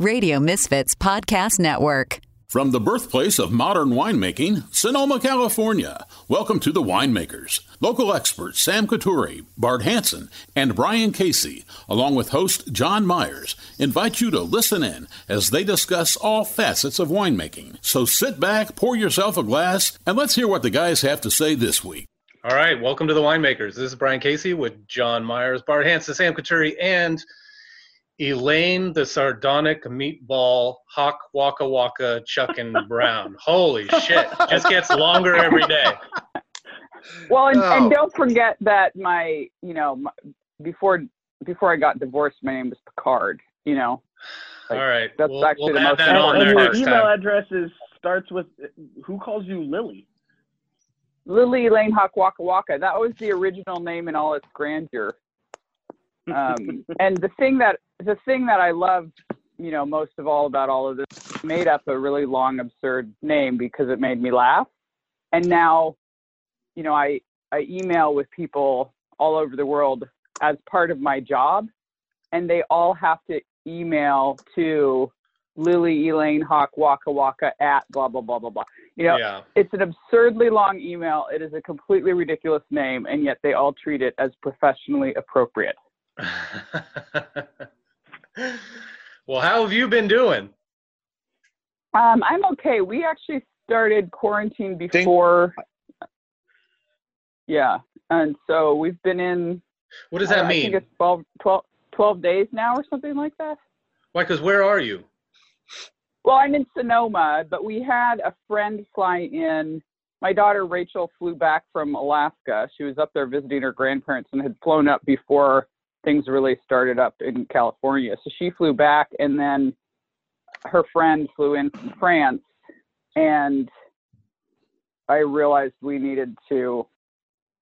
Radio Misfits Podcast Network. From the birthplace of modern winemaking, Sonoma, California, welcome to The Winemakers. Local experts Sam Coturri, Bart Hanson, and Brian Casey, along with host John Myers, invite you to listen in as they discuss all facets of winemaking. So sit back, pour yourself a glass, and let's hear what the guys have to say this week. All right, welcome to The Winemakers. This is Brian Casey with John Myers, Bart Hanson, Sam Coturri, and Elaine the sardonic meatball hawk waka waka Chukan Brown. Holy shit! Just gets longer every day. Well, and, oh. and don't forget that my, you know, my, before before I got divorced, my name was Picard. You know. Like, All right. That's we'll, actually we'll the most that on there your email time. address is starts with who calls you Lily? Lily Elaine Hawk Waka Waka. That was the original name in all its grandeur. Um, and the thing that the thing that I love, you know, most of all about all of this, made up a really long, absurd name because it made me laugh. And now, you know, I I email with people all over the world as part of my job, and they all have to email to Lily Elaine Hawk Waka Waka at blah blah blah blah blah. You know, Yeah. it's an absurdly long email. It is a completely ridiculous name, and yet they all treat it as professionally appropriate. well, how have you been doing? Um, I'm okay. We actually started quarantine before. Yeah, and so we've been in. What does that I mean? think it's 12, 12, 12 days now or something like that. Why? Because where are you? Well, I'm in Sonoma, but we had a friend fly in. My daughter Rachel flew back from Alaska. She was up there visiting her grandparents and had flown up before things really started up in California. So she flew back, and then her friend flew in from France, and I realized we needed to,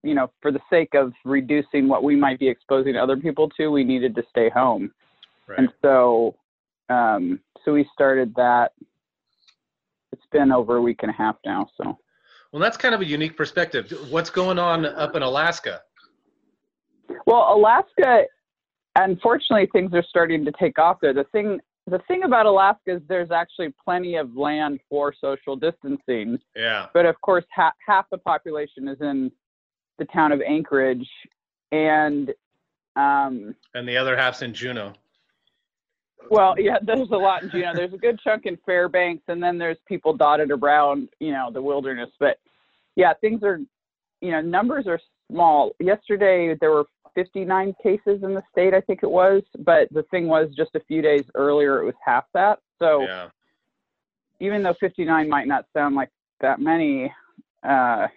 you know, for the sake of reducing what we might be exposing other people to, we needed to stay home. Right. And so, um, so we started that. It's been over a week and a half now. So, Well, that's kind of a unique perspective. What's going on up in Alaska? Well, Alaska, unfortunately, things are starting to take off there. The thing, the thing about Alaska is there's actually plenty of land for social distancing, Yeah. but of course, ha- half the population is in the town of Anchorage, and um, And the other half's in Juneau. Well, yeah, there's a lot in Juneau. There's a good chunk in Fairbanks, and then there's people dotted around, you know, the wilderness. But yeah, things are, you know, numbers are small. Yesterday there were 59 cases in the state, I think it was. But the thing was, just a few days earlier, it was half that. So Yeah. even though 59 might not sound like that many, uh,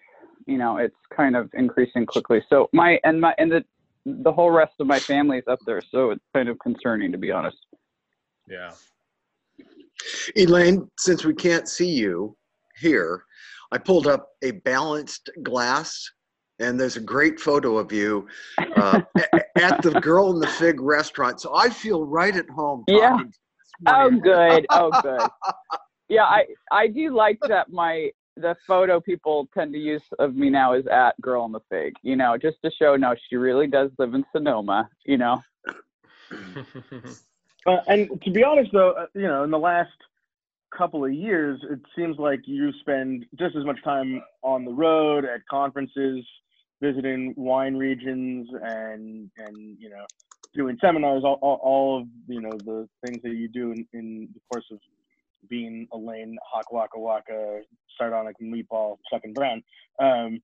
you know, it's kind of increasing quickly. So my and my and the the whole rest of my family's up there, so it's kind of concerning to be honest. Yeah. Elaine, since we can't see you here, I pulled up a balanced glass, and there's a great photo of you uh, at the Girl in the Fig restaurant. So I feel right at home. Yeah. to Oh, good. Oh, good. Yeah, I I do like that. My the photo people tend to use of me now is at Girl in the Fig. You know, just to show no, she really does live in Sonoma. You know. Uh, and to be honest, though, uh, you know, in the last couple of years, it seems like you spend just as much time on the road at conferences, visiting wine regions, and and you know, doing seminars. All, all, all of you know the things that you do in, in the course of being Elaine Hawk Waka Waka, sardonic meatball, Chukan Brown. Um,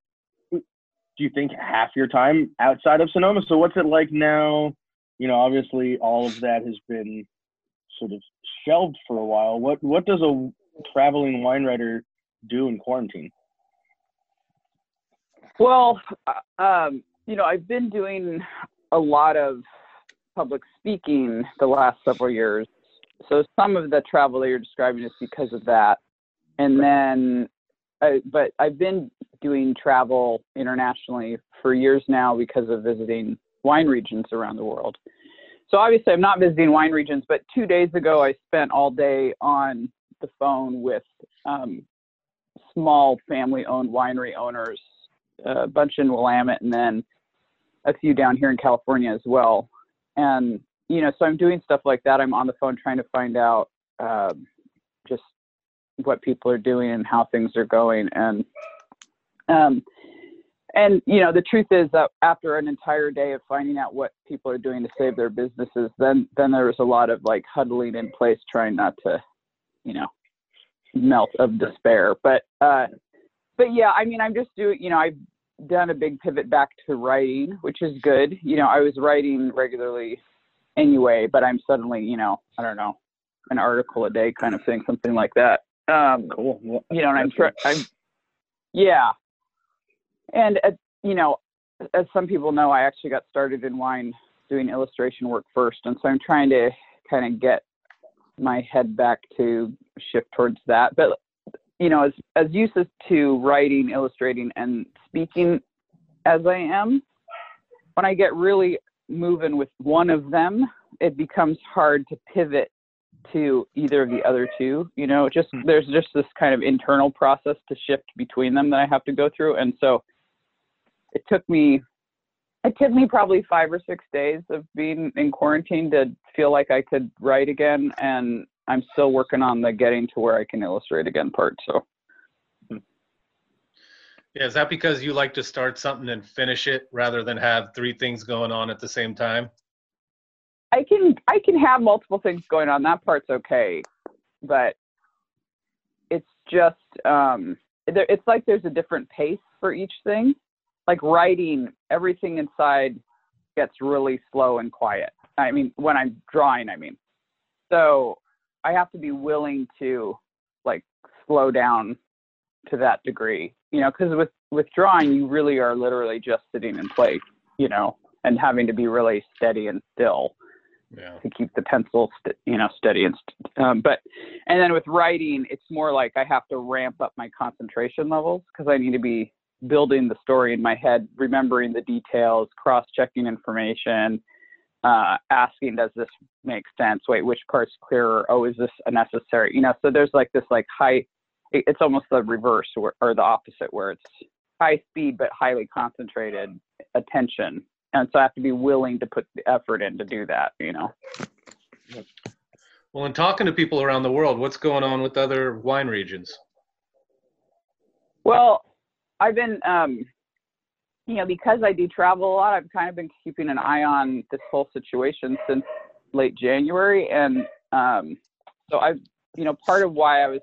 do you think half your time outside of Sonoma? So what's it like now? you know, obviously all of that has been sort of shelved for a while. What what does a traveling wine writer do in quarantine? Well, uh, um, you know, I've been doing a lot of public speaking the last several years. So some of the travel that you're describing is because of that. And then, I, but I've been doing travel internationally for years now because of visiting wine regions around the world. So obviously, I'm not visiting wine regions, but two days ago, I spent all day on the phone with um, small family-owned winery owners, a bunch in Willamette, and then a few down here in California as well. And you know, so I'm doing stuff like that. I'm on the phone trying to find out um, just what people are doing and how things are going, and um, and you know, the truth is that after an entire day of finding out what people are doing to save their businesses, then then there was a lot of like huddling in place, trying not to, you know, melt of despair. But uh, but yeah, I mean, I'm just doing, you know, I've done a big pivot back to writing, which is good. You know, I was writing regularly anyway, but I'm suddenly, you know, I don't know, an article a day kind of thing, something like that. Um, Cool. Well, you know, and I'm trying, I'm, yeah. And, uh, you know, as some people know, I actually got started in wine doing illustration work first. And so I'm trying to kind of get my head back to shift towards that. But, you know, as, as used to writing, illustrating, and speaking as I am, when I get really moving with one of them, it becomes hard to pivot to either of the other two. You know, just Hmm. there's just this kind of internal process to shift between them that I have to go through, and so it took me it took me probably five or six days of being in quarantine to feel like I could write again, and I'm still working on the getting to where I can illustrate again part. So Yeah, is that because you like to start something and finish it rather than have three things going on at the same time? I can I can have multiple things going on. That part's okay, but it's just um, there, it's like there's a different pace for each thing. Like writing, everything inside gets really slow and quiet. I mean, when I'm drawing, I mean. So I have to be willing to like slow down to that degree, you know, because with with drawing, you really are literally just sitting in place, you know, and having to be really steady and still Yeah. to keep the pencil, st- you know, steady and. St- um, but, and then with writing, it's more like I have to ramp up my concentration levels because I need to be building the story in my head, remembering the details, cross-checking information, uh, asking, does this make sense? Wait, which part's clearer? Oh, is this a necessary? You know, so there's like this like high. it- It's almost the reverse or, or the opposite, where it's high speed but highly concentrated attention and so I have to be willing to put the effort in to do that. You know. Well, in talking to people around the world, what's going on with other wine regions? Well, I've been, um, you know, because I do travel a lot. I've kind of been keeping an eye on this whole situation since late January, and um, so I've, you know, part of why I was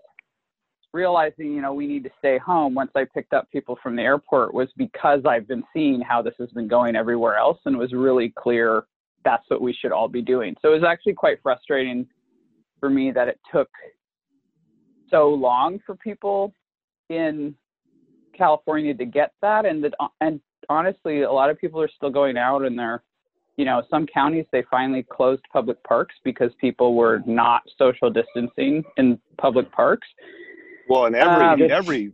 realizing, you know, we need to stay home once I picked up people from the airport was because I've been seeing how this has been going everywhere else, and it was really clear that's what we should all be doing. So it was actually quite frustrating for me that it took so long for people in California to get that, and that and honestly, a lot of people are still going out and they're, you know, some counties they finally closed public parks because people were not social distancing in public parks. Well, in every Um, in every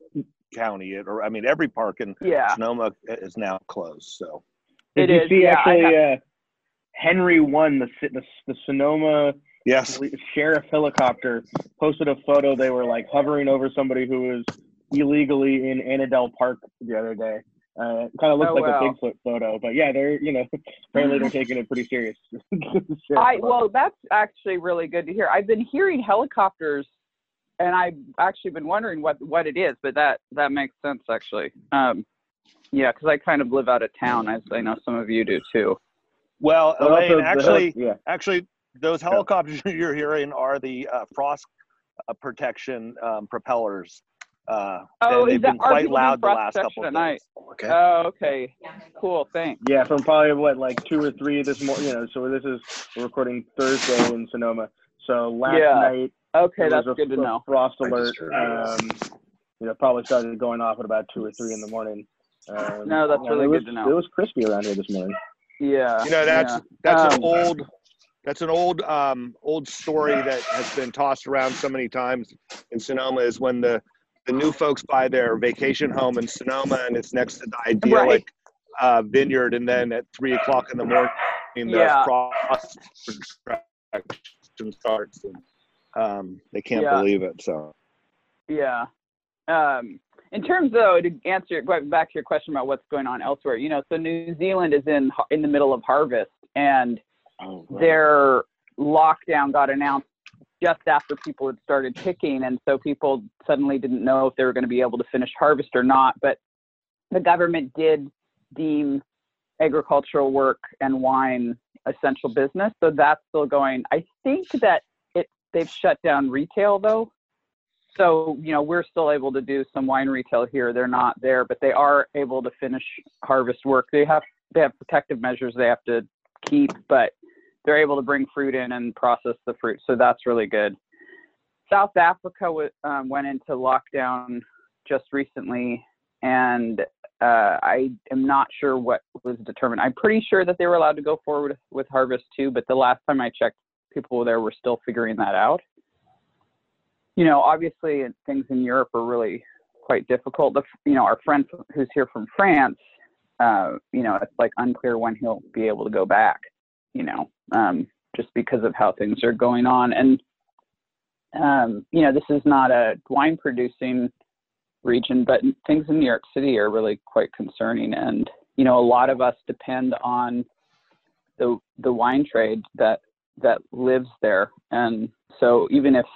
county, it, or I mean, every park in Yeah, Sonoma is now closed. So Did It you is, see yeah, I actually uh, Henry one the, the the Sonoma yes, sheriff helicopter posted a photo. They were like hovering over somebody who was illegally in Annadel Park the other day. Uh, kind of looks Oh, like wow. a Bigfoot photo, but yeah, they're you know apparently they're taking it pretty serious. I well, that's actually really good to hear. I've been hearing helicopters, and I've actually been wondering what what it is, but that that makes sense actually. Um, yeah, because I kind of live out of town, as I know some of you do too. well, But Elaine, the actually, heli- yeah, actually, those helicopters you're hearing are the uh, frost uh, protection um, propellers. Uh, Oh, and is they've been quite loud the last protection couple of at days. Okay. Oh, okay, cool, thanks. yeah, from probably what like two or three this morning. You know, so this is we're recording Thursday in Sonoma. So last Yeah. night Okay, that's was a, good to a know. frost alert. Um, you know, probably started going off at about two or three in the morning. Um, No, that's really it was, good to know. It was crispy around here this morning. Yeah. You know, that's yeah. that's Um, an old that's an old um, old story that has been tossed around so many times in Sonoma. Is when the the new folks buy their vacation home in Sonoma, and it's next to the idyllic uh, vineyard, and then at three o'clock in the morning, the Yeah. frost protection starts, and um, they can't Yeah. believe it. So Yeah. Um, in terms though, to answer going back to your question about what's going on elsewhere, you know, so New Zealand is in in the middle of harvest, and Oh, right. their lockdown got announced just after people had started picking, and so people suddenly didn't know if they were going to be able to finish harvest or not. But the government did deem agricultural work and wine essential business, so that's still going. I think that it they've shut down retail though, so you know we're still able to do some wine retail here. They're not there, but they are able to finish harvest work. They have they have protective measures they have to keep, but they're able to bring fruit in and process the fruit. So that's really good. South Africa w- um, went into lockdown just recently, and uh, I am not sure what was determined. I'm pretty sure that they were allowed to go forward with harvest too, but the last time I checked, people there were still figuring that out. You know, obviously things in Europe are really quite difficult. The, you know, our friend who's here from France, uh, you know, it's like unclear when he'll be able to go back. You know, um, just because of how things are going on, and um, you know, this is not a wine producing region, but things in New York City are really quite concerning. And you know, a lot of us depend on the the wine trade that that lives there. And so even if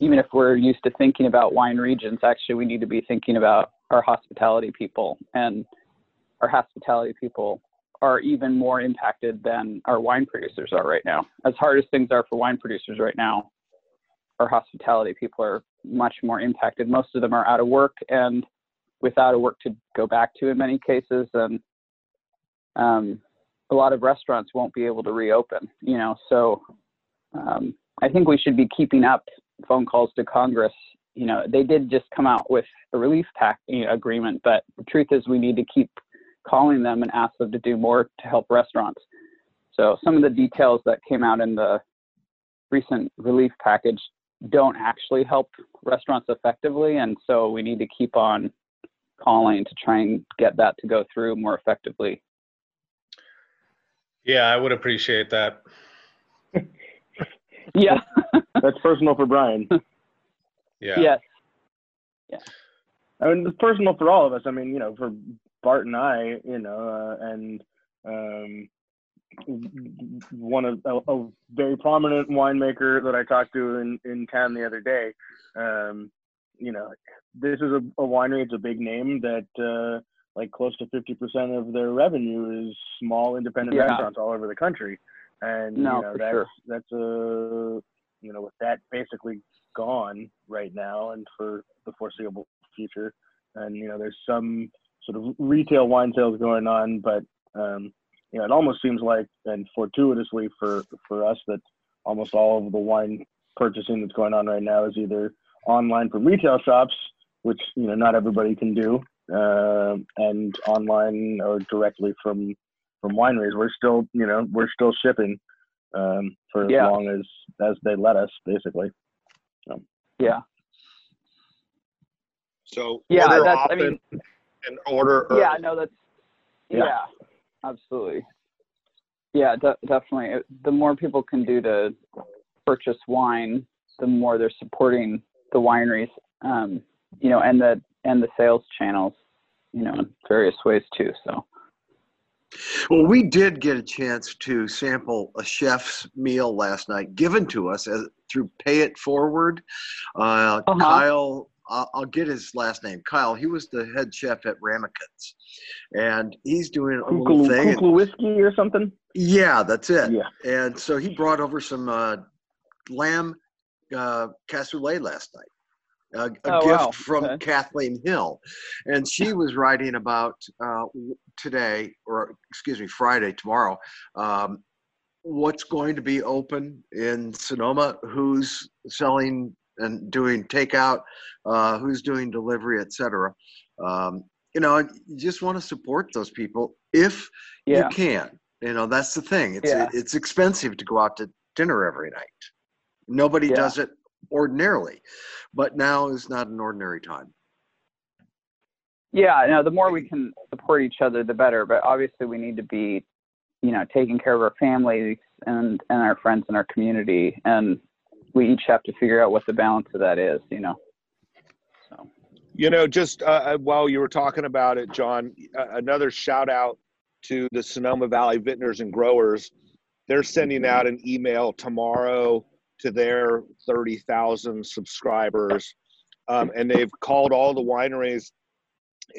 even if we're used to thinking about wine regions, actually we need to be thinking about our hospitality people. And our hospitality people are even more impacted than our wine producers are right now. As hard as things are for wine producers right now, our hospitality people are much more impacted. Most of them are out of work and without a work to go back to in many cases. And um, a lot of restaurants won't be able to reopen, you know. So um, I think we should be keeping up phone calls to Congress. You know, they did just come out with a relief tax agreement, but the truth is we need to keep calling them and ask them to do more to help restaurants. So some of the details that came out in the recent relief package don't actually help restaurants effectively, and so we need to keep on calling to try and get that to go through more effectively. Yeah, I would appreciate that. Yeah. That's personal for Brian. Yeah. yes. Yeah. I mean, it's personal for all of us. I mean, you know, for Bart and I, you know, uh, and um, one of a, a very prominent winemaker that I talked to in, in town the other day. Um, you know, this is a, a winery. It's a big name that uh, like close to fifty percent of their revenue is small independent Yeah. restaurants all over the country. And No, you know, that's sure. that's a you know with that basically gone right now and for the foreseeable future. And you know, there's some sort of retail wine sales going on, but um, you know, it almost seems like, and fortuitously for for us, that almost all of the wine purchasing that's going on right now is either online from retail shops, which you know not everybody can do, uh, and online or directly from from wineries. We're still, you know, we're still shipping um, for as long as as they let us, basically. Yeah. So Yeah, order that's- I mean- and order early. Yeah, no, that's Yeah. yeah, absolutely. Yeah, de- definitely. The more people can do to purchase wine, the more they're supporting the wineries, um, you know, and the and the sales channels, you know, in various ways too. So Well, we did get a chance to sample a chef's meal last night, given to us as, through Pay It Forward. Uh, Uh-huh. Kyle, I'll, I'll get his last name. Kyle, he was the head chef at Ramekins, and he's doing a little thing. Kuklu whiskey or something. Yeah, that's it. Yeah. And so he brought over some uh, lamb uh, cassoulet last night. A, a Oh, gift wow. from Okay. Kathleen Hill, and she was writing about uh, today, or excuse me, Friday tomorrow. Um, what's going to be open in Sonoma? Who's selling and doing takeout? Uh, who's doing delivery, etc. Um, you know, you just want to support those people if yeah, you can. You know, that's the thing. It's Yeah. it's expensive to go out to dinner every night. Nobody Yeah. does it ordinarily, but now is not an ordinary time. yeah. No, the more we can support each other, the better. But obviously, we need to be, you know, taking care of our families and and our friends and our community, and we each have to figure out what the balance of that is. You know. So. You know, just uh, uh, while you were talking about it, John, uh, another shout out to the Sonoma Valley Vintners and Growers. they're sending out an email tomorrow to their 30,000 subscribers. Um, and they've called all the wineries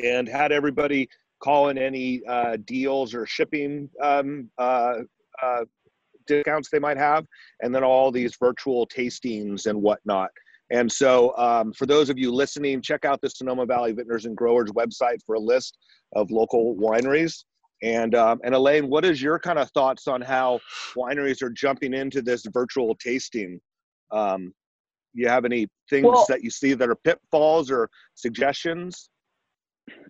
and had everybody call in any uh, deals or shipping um, uh, uh, discounts they might have, and then all these virtual tastings and whatnot. And so, um, for those of you listening, check out the Sonoma Valley Vintners and Growers website for a list of local wineries. And um, and Elaine, what is your kind of thoughts on how wineries are jumping into this virtual tasting? Um, you have any things Well- that you see that are pitfalls or suggestions?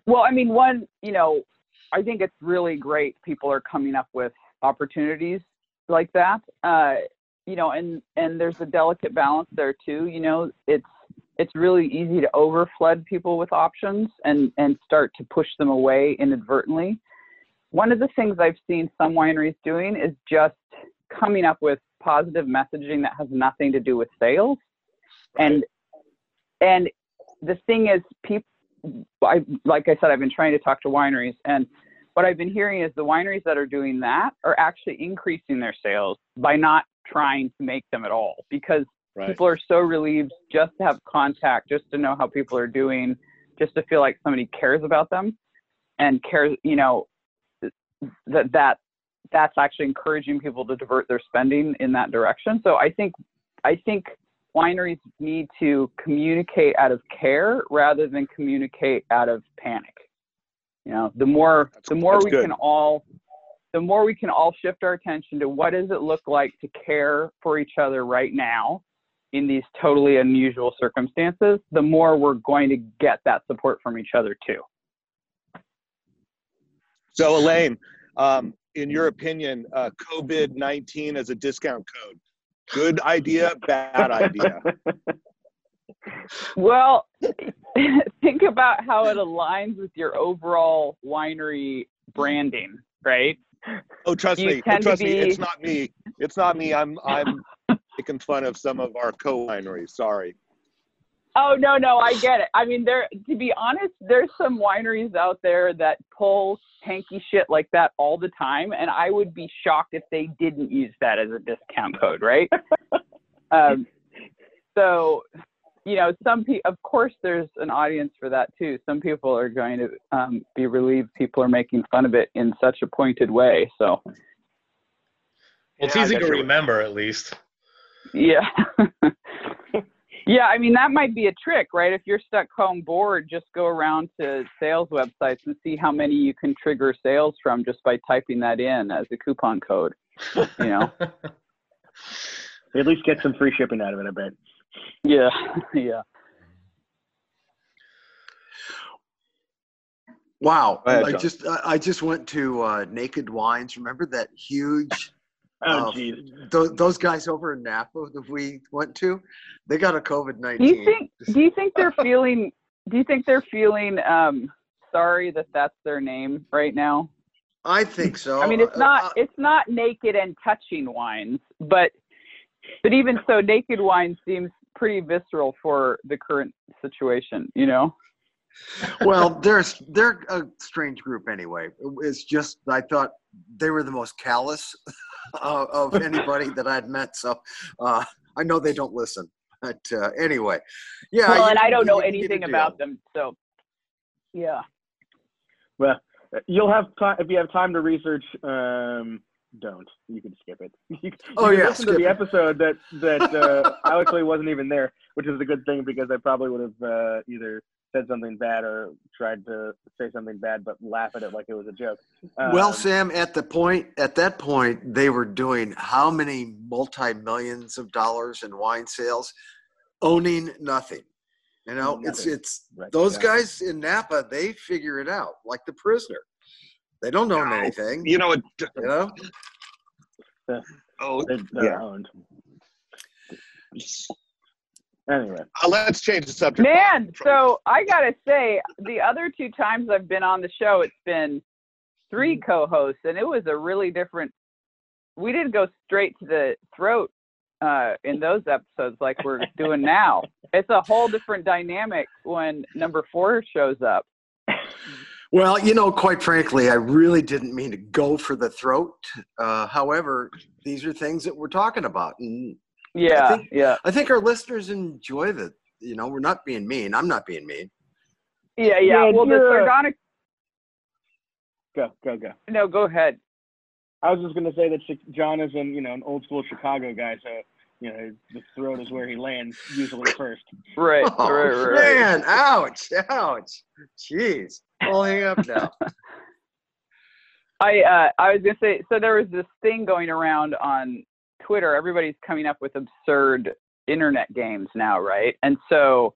Well, I mean, one, you know, I think it's really great people are coming up with opportunities like that. Uh, you know, and and there's a delicate balance there too. You know, it's it's really easy to overflood people with options and and start to push them away inadvertently. One of the things I've seen some wineries doing is just coming up with positive messaging that has nothing to do with sales. And and the thing is people I like I said, I've been trying to talk to wineries, and what I've been hearing is the wineries that are doing that are actually increasing their sales by not trying to make them at all because Right. people are so relieved just to have contact, just to know how people are doing, just to feel like somebody cares about them and cares, you know, that that that's actually encouraging people to divert their spending in that direction. So I think I think wineries need to communicate out of care rather than communicate out of panic. You know, the more That's- the more we good. can all the more we can all shift our attention to what does it look like to care for each other right now in these totally unusual circumstances, the more we're going to get that support from each other too. So, Elaine, um, in your opinion, uh, COVID 19 as a discount code, good idea, bad idea? Well, think about how it aligns with your overall winery branding, right? Oh, trust You me, to trust me, it's not me. It's not me. I'm I'm making fun of some of our co wineries. Sorry. Oh no, no, I get it. I mean, there to be honest, there's some wineries out there that pull tanky shit like that all the time, and I would be shocked if they didn't use that as a discount code, right? um, so, you know, some people, of course, there's an audience for that too. Some people are going to um, be relieved people are making fun of it in such a pointed way. So, Well, it's Yeah, easy to remember at least. Yeah. yeah, I mean, that might be a trick, right? If you're stuck home bored, just go around to sales websites and see how many you can trigger sales from just by typing that in as a coupon code. You know? At least get some free shipping out of it, I bet. Yeah. Yeah. Wow. Ahead, I John. just I I just went to uh, Naked Wines. Remember that huge Oh, uh, th- those guys over in Napa that we went to? They got a COVID nineteen. Do nineteen. you think do you think they're feeling do you think they're feeling um sorry that that's their name right now? I think so. I mean, it's Uh, not uh, it's not naked and touching wines, but but even so, naked wine seems pretty visceral for the current situation. You know? well, they're they're a strange group anyway. It's just I thought they were the most callous uh, of anybody that I'd met. So uh, I know they don't listen. But uh, anyway, yeah. well, you- and I don't you- know you get a anything about them, so yeah. Well, you'll have time if you have time to research. Um, don't. You can skip it. You, Oh, yeah, listen to the it. episode that that uh, I actually wasn't even there, which is a good thing because I probably would have uh, either said something bad or tried to say something bad, but laugh at it like it was a joke. well, Um, Sam, at the point at that point, they were doing how many multi millions of dollars in wine sales, owning nothing. You know, it's it's Right, those yeah. guys in Napa. They figure it out, like the prisoner. They don't own No. anything. You know what? You know. Oh, they're, they're yeah. owned. Anyway, Uh, let's change the subject. Man, so I gotta say, the other two times I've been on the show, it's been three co-hosts, and it was a really different. We didn't go straight to the throat uh, in those episodes like we're doing now. It's a whole different dynamic when number four shows up. Well, you know, quite frankly, I really didn't mean to go for the throat. Uh, however, these are things that we're talking about, and Yeah, think- yeah, I think our listeners enjoy that. You know, we're not being mean. I'm not being mean. yeah, yeah. Yeah, Well, the you're sardonic. Go, go, go. No, go ahead. I was just gonna say that John is an you know an old school Chicago guy, so you know the throat is where he lands usually first. Right, Oh, right, right, right. man, ouch, ouch. Jeez. I'll hang up now. I uh, I was gonna say so there was this thing going around on Twitter. Everybody's coming up with absurd internet games now, right? And so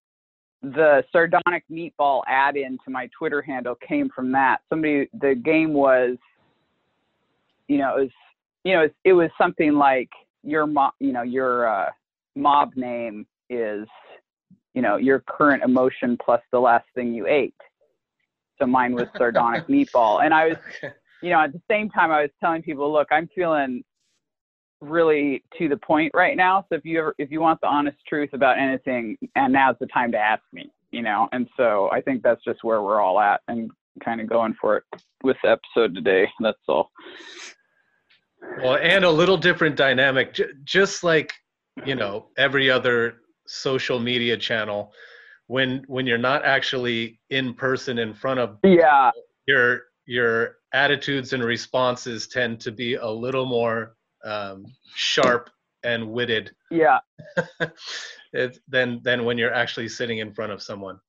the sardonic meatball add-in to my Twitter handle came from that. Somebody the game was, you know, it was you know it, it was something like your mo- you know your uh, mob name is you know your current emotion plus the last thing you ate. So mine was sardonic meatball, and I was you know, at the same time, I was telling people, look, I'm feeling really to the point right now. So if you ever, if you want the honest truth about anything, and now's the time to ask me, you know. And so I think that's just where we're all at, and kind of going for it with the episode today. That's all. Well, and a little different dynamic, J- just like you know every other social media channel. When when you're not actually in person in front of Yeah, your your attitudes and responses tend to be a little more um, sharp and witted yeah. it, than than when you're actually sitting in front of someone.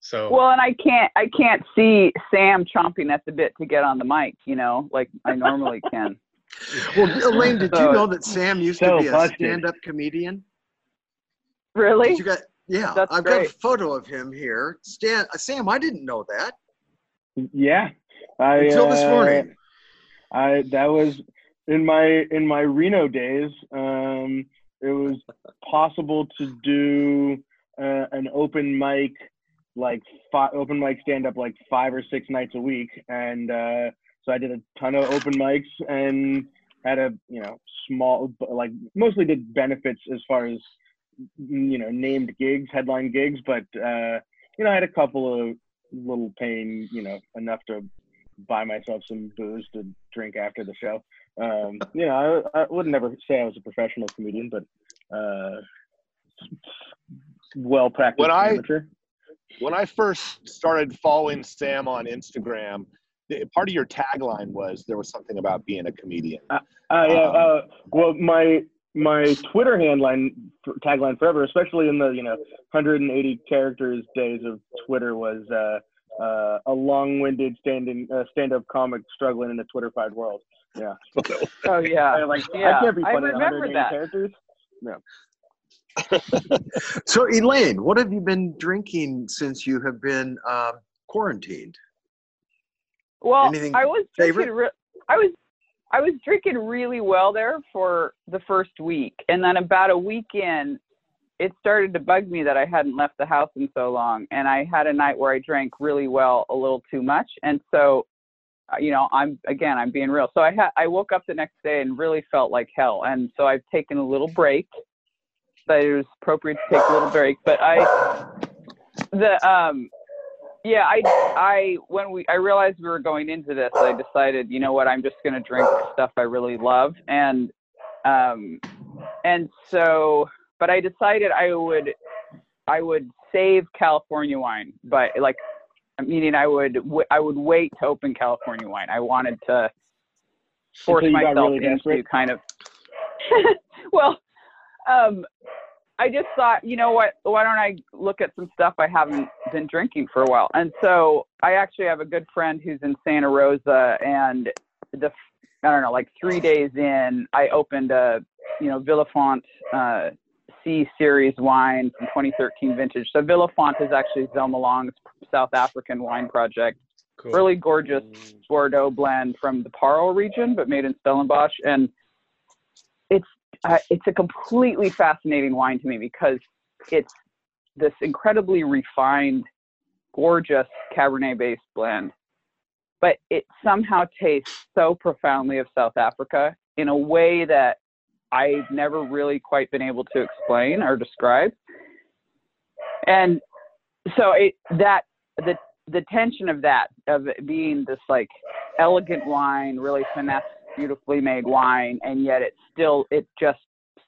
So Well, and I can't, I can't see Sam chomping at the bit to get on the mic, you know, like I normally can. Well, Elaine, did you know that Sam used So to be a busted. stand-up comedian? Really? Did you got? Yeah, That's I've got a photo of him here. Stan, uh, Sam, I didn't know that Yeah, I, until this uh, morning. I that was in my in my Reno days. Um, it was possible to do uh, an open mic, like fi- open mic stand up, like five or six nights a week, and uh, so I did a ton of open mics and had a you know small like mostly did benefits as far as you know named gigs, headline gigs, but uh, you know I had a couple of little paying you know enough to buy myself some booze to drink after the show. Um, you know, I, I would never say I was a professional comedian, but uh, well practiced When I- amateur. when I first started following Sam on Instagram, part of your tagline was there was something about being a comedian. Uh, yeah, Um, uh, well, my my Twitter handline tagline forever, especially in the you know 180 characters days of Twitter, was uh, uh, a long-winded standing uh, stand-up comic struggling in the Twitterfied world. Yeah, Oh yeah. I, like Yeah, I can't be funny in remember that. characters. So, Elaine, what have you been drinking since you have been um, quarantined? Well, Anything I was favorite? drinking. Re- I was, I was drinking really well there for the first week, and then about a week in, it started to bug me that I hadn't left the house in so long, and I had a night where I drank really well, a little too much, and so, uh, you know, I'm again, I'm being real. So I had, I woke up the next day and really felt like hell, and so I've taken a little break. But it was appropriate to take a little break, but I, the um, yeah, I, I, when we, I realized we were going into this, I decided, you know what, I'm just going to drink stuff I really love. And, um, and so, but I decided I would, I would save California wine, but like, meaning I would, I would wait to open California wine. I wanted to force myself really into desperate? kind of, well, um, I just thought, you know what? Why don't I look at some stuff I haven't been drinking for a while? And so I actually have a good friend who's in Santa Rosa, and the I don't know, like three days in, I opened a you know Vilafonté uh, C series wine from 2013 vintage. So Vilafonté is actually Zelma Long's South African wine project. cool. Really gorgeous Bordeaux blend from the Paarl region, but made in Stellenbosch, and it's uh, it's a completely fascinating wine to me because it's this incredibly refined, gorgeous Cabernet-based blend, but it somehow tastes so profoundly of South Africa in a way that I've never really quite been able to explain or describe. And so it that the the tension of that of being this like elegant wine, really finesse, beautifully made wine, and yet it's still it just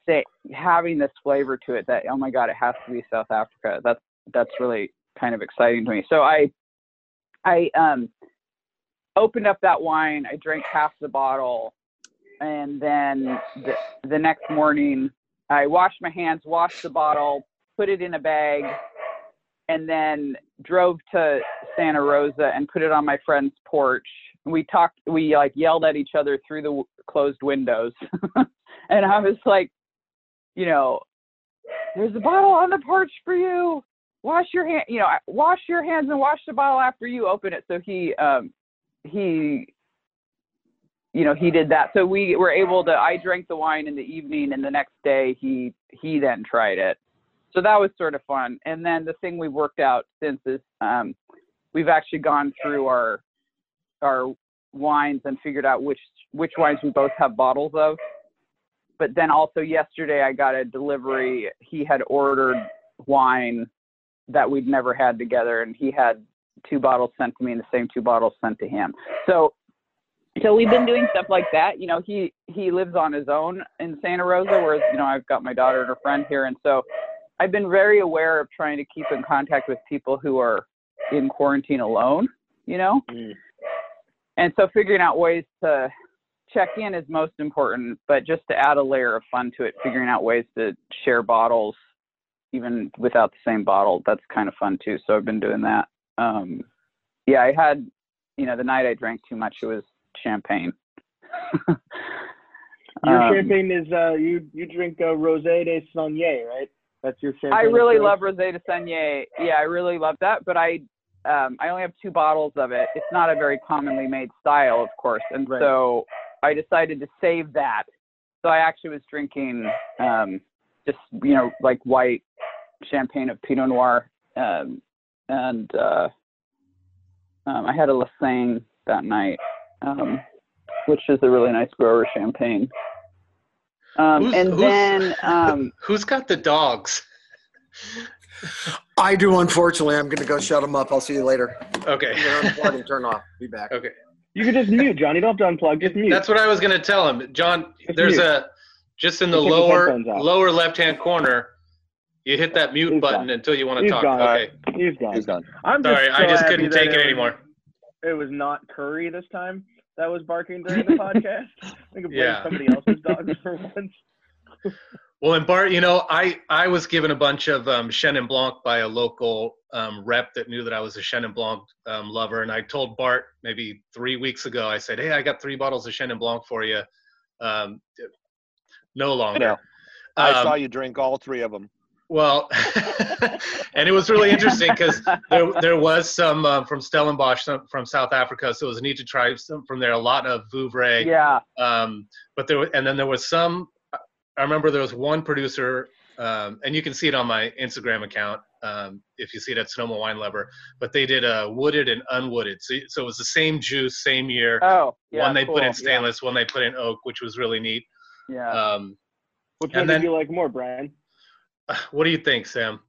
say having this flavor to it that oh my god, it has to be South Africa. That's that's really kind of exciting to me. So I I um opened up that wine. I drank half the bottle, and then the, the next morning I washed my hands, washed the bottle, put it in a bag, and then drove to Santa Rosa and put it on my friend's porch. We talked, we like yelled at each other through the closed windows. and I was like, you know, there's a bottle on the porch for you. Wash your hand, you know, wash your hands and wash the bottle after you open it. So he, um, he, you know, he did that. So we were able to. I drank the wine in the evening, and the next day he he then tried it. So that was sort of fun. And then the thing we've worked out since is um, we've actually gone through our our wines and figured out which which wines we both have bottles of. But then also yesterday I got a delivery. He had ordered wine that we'd never had together, and he had two bottles sent to me and the same two bottles sent to him. So so we've been doing stuff like that. You know, he he lives on his own in Santa Rosa, whereas you know I've got my daughter and her friend here, and so I've been very aware of trying to keep in contact with people who are in quarantine alone. You know, Mm. And so figuring out ways to check in is most important, but just to add a layer of fun to it, figuring out ways to share bottles even without the same bottle, that's kind of fun too. So I've been doing that. Um, yeah, I had, you know, the night I drank too much, it was champagne. Your Um, champagne is uh, you you drink uh, Rosé de Saignée, right? That's your champagne. I really love Rosé de Saignée. Yeah, I really love that, but I um, I only have two bottles of it. It's not a very commonly made style, of course, and Right. so I decided to save that. So I actually was drinking um, just you know like white champagne of Pinot Noir, um, and uh, um, I had a Lassaigne that night, um, which is a really nice grower champagne. Um, and who's- then um, Who's got the dogs? I do, unfortunately. I'm going to go shut them up. I'll see you later. Okay. I'm going to unplug and turn off. Be back. Okay. You can just mute, John. You don't have to unplug. Just mute. That's what I was going to tell him. John, Just there's mute. a just in the Just lower lower left-hand corner, you hit that mute He's button gone. until you want to He's talk. gone. Okay. He's gone. He's done. I'm just Sorry, I just couldn't take it was- anymore. It was not Curry this time that was barking during the podcast. I could blame Yeah. somebody else's dog for once. Well, and Bart, you know, I I was given a bunch of um, Chenin Blanc by a local um, rep that knew that I was a Chenin Blanc um, lover, and I told Bart maybe three weeks ago. I said, "Hey, I got three bottles of Chenin Blanc for you." Um, no longer. I Um, saw you drink all three of them. Well, and it was really interesting because there, there was some um, from Stellenbosch some from South Africa, so it was neat to try some from there. A lot of Vouvray, yeah, um, but there and then there was some. I remember there was one producer, um, and you can see it on my Instagram account um, if you see it at Sonoma Wine Lover. But they did a wooded and unwooded, so so it was the same juice, same year. Oh, yeah. one they put in stainless, one they put in oak, which was really neat. Yeah. Um, Which one then- did you like more, Brian? what do you think, Sam?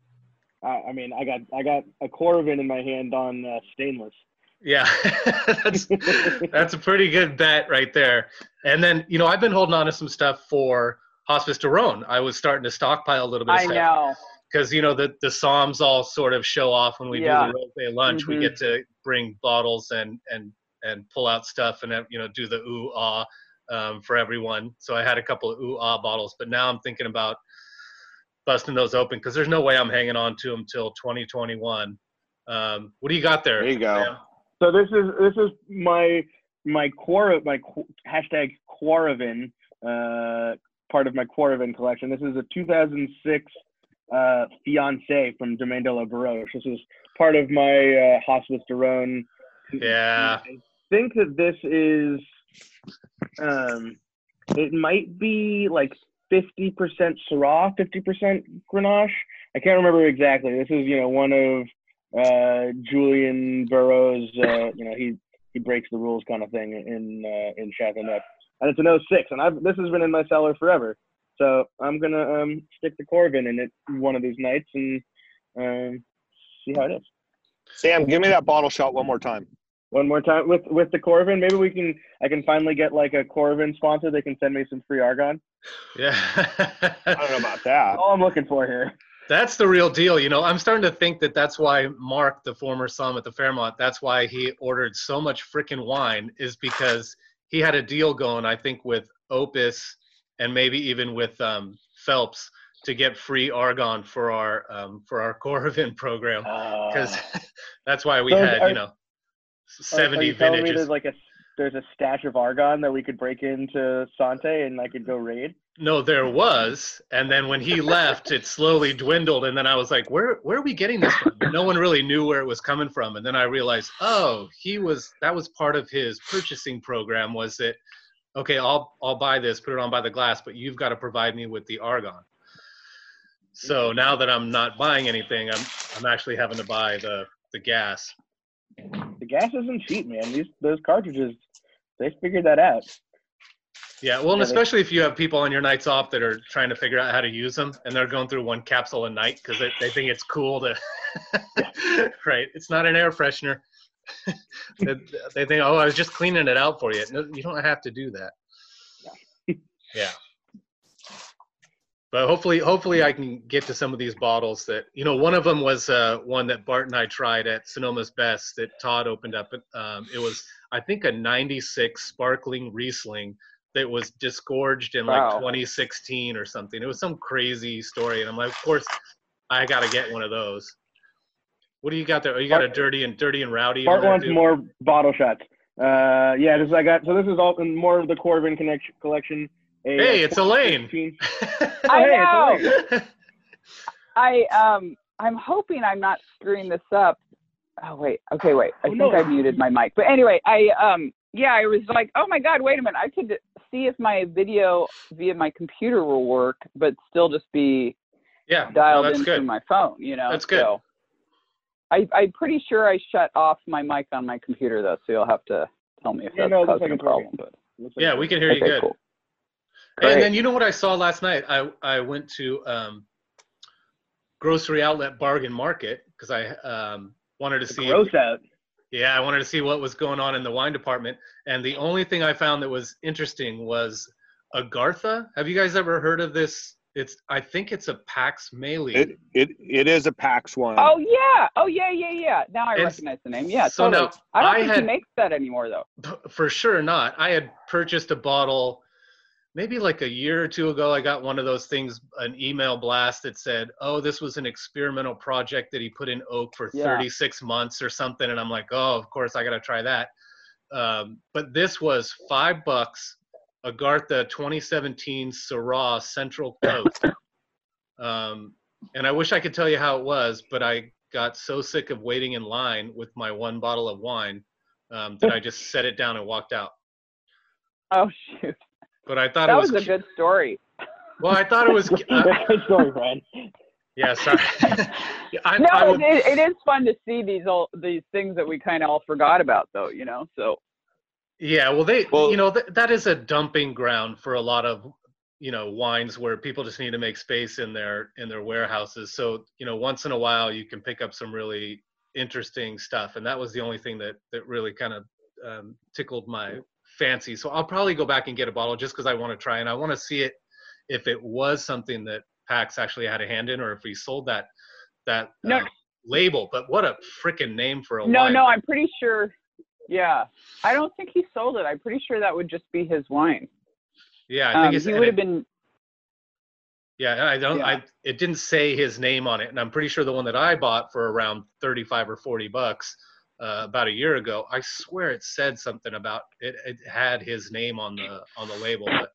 I, I mean, I got I got a Coravin in my hand on uh, stainless. Yeah, that's that's a pretty good bet right there. And then you know I've been holding on to some stuff for Hospice de Rhone. I was starting to stockpile a little bit of I stuff know. because you know the the Somms all sort of show off when we Yeah. do the rosé lunch. We Mhm. get to bring bottles and and and pull out stuff and you know do the ooh ah um, for everyone. So I had a couple of ooh ah bottles, but now I'm thinking about busting those open because there's no way I'm hanging on to them till 2021. Um, what do you got there? There you go. Sam? So this is this is my my Quora my qu- hashtag Quaravin uh, part of my Quaravin collection. This is a 2006 uh, fiance from Domaine de la Barroche. This is part of my uh, Hospice de Rhone. Yeah. I think that this is um, it might be like 50% Syrah, 50% Grenache. I can't remember exactly. This is, you know, one of uh, Julien Barrot, uh, you know, he, he breaks the rules kind of thing in, uh, in Chateauneuf. And it's an 06, and I've, this has been in my cellar forever. So I'm going to um, stick the Coravin in it one of these nights and um, see how it is. Sam, give me that bottle shot one more time. One more time with with the Coravin. Maybe we can. I can finally get like a Coravin sponsor. They can send me some free argon. Yeah. I don't know about that. All I'm looking for here. That's the real deal. You know, I'm starting to think that that's why Mark, the former Somm at the Fairmont, that's why he ordered so much freaking wine, is because he had a deal going, I think, with Opus and maybe even with um, Phelps to get free argon for our um, for our Coravin program because Uh, that's why we So had are- you know are- are 70 you vintages. there's like a there's a stash of argon that we could break into Sante and I could go raid. No, there was, and then when he left, it slowly dwindled, and then I was like, "Where, where are we getting this from?" No one really knew where it was coming from, and then I realized, oh, he was that was part of his purchasing program. Was that okay? I'll I'll buy this, put it on by the glass, but you've got to provide me with the argon. So mm-hmm. now that I'm not buying anything, I'm I'm actually having to buy the the gas. The gas isn't cheap, man. These those cartridges, they figured that out. Yeah, well, and especially if you have people on your nights off that are trying to figure out how to use them, and they're going through one capsule a night because they, they think it's cool to. right, it's not an air freshener. they, they think, oh, I was just cleaning it out for you. No, you don't have to do that. yeah. But hopefully, hopefully, I can get to some of these bottles that you know. One of them was uh, one that Bart and I tried at Sonoma's Best that Todd opened up. Um, it was, I think, a '96 sparkling Riesling that was disgorged in like 2016 or something. It was some crazy story, and I'm like, of course, I got to get one of those. What do you got there? Oh, you got a dirty and dirty and rowdy. in Bart wants too? more bottle shots. Uh, yeah, this is I got. So this is all more of the Coravin connection collection. A, Hey, it's Elaine. I know. I um, I'm hoping I'm not screwing this up. Oh wait, okay, wait. I Oh, think no. I muted my mic. But anyway, I um yeah, I was like, oh my god, wait a minute. I could see if my video via my computer will work, but still just be yeah, dialed that's in good. through my phone. You know, That's good. So I I'm pretty sure I shut off my mic on my computer though, so you'll have to tell me if Yeah, that's no, causing like a problem. But like Yeah, we can Elaine. hear you okay, good. cool. And then you know what I saw last night? I I went to um, grocery outlet bargain market because I um, wanted to see. Gross out. Yeah, I wanted to see what was going on in the wine department, and the only thing I found that was interesting was Agartha. Have you guys ever heard of this? It's I think it's a Pax Mahle. It it it is a PAX one. Oh yeah, oh yeah, yeah, yeah. Now I And recognize the name. Yeah, so totally. now I don't I think had- he makes that anymore though. For sure not. I had purchased a bottle maybe like a year or two ago. I got one of those things, an email blast that said, "Oh, this was an experimental project that he put in oak for Yeah. 36 months or something." And I'm like, "Oh, of course, I got to try that." Um, but this was five bucks, Agartha 2017 Syrah Central Coast. Um, and I wish I could tell you how it was, but I got so sick of waiting in line with my one bottle of wine um, that I just set it down and walked out. Oh shoot, But I thought that it was was, a good story. well. I thought it was. Uh, Good story, Brian. yeah, sorry. I, no, I would, it, it is fun to see these all these things that we kind of all forgot about though. You know, so yeah, well, they, Well- you know, th- that is a dumping ground for a lot of, you know, wines where people just need to make space in their in their warehouses. So, you know, once in a while you can pick up some really interesting stuff, and that was the only thing that that really kind of um, tickled my fancy. So I'll probably go back and get a bottle just because I want to try, and I want to see it if it was something that Pax actually had a hand in, or if he sold that that No. uh, label. But what a freaking name for a no, wine! no, I'm pretty sure. Yeah, I don't think he sold it. I'm pretty sure that would just be his wine. yeah, I think Um, he would have been. Yeah, I don't. Yeah. I it didn't say his name on it, and I'm pretty sure the one that I bought for around 35 or 40 bucks uh, about a year ago. I swear it said something about it. It had his name on the on the label, but.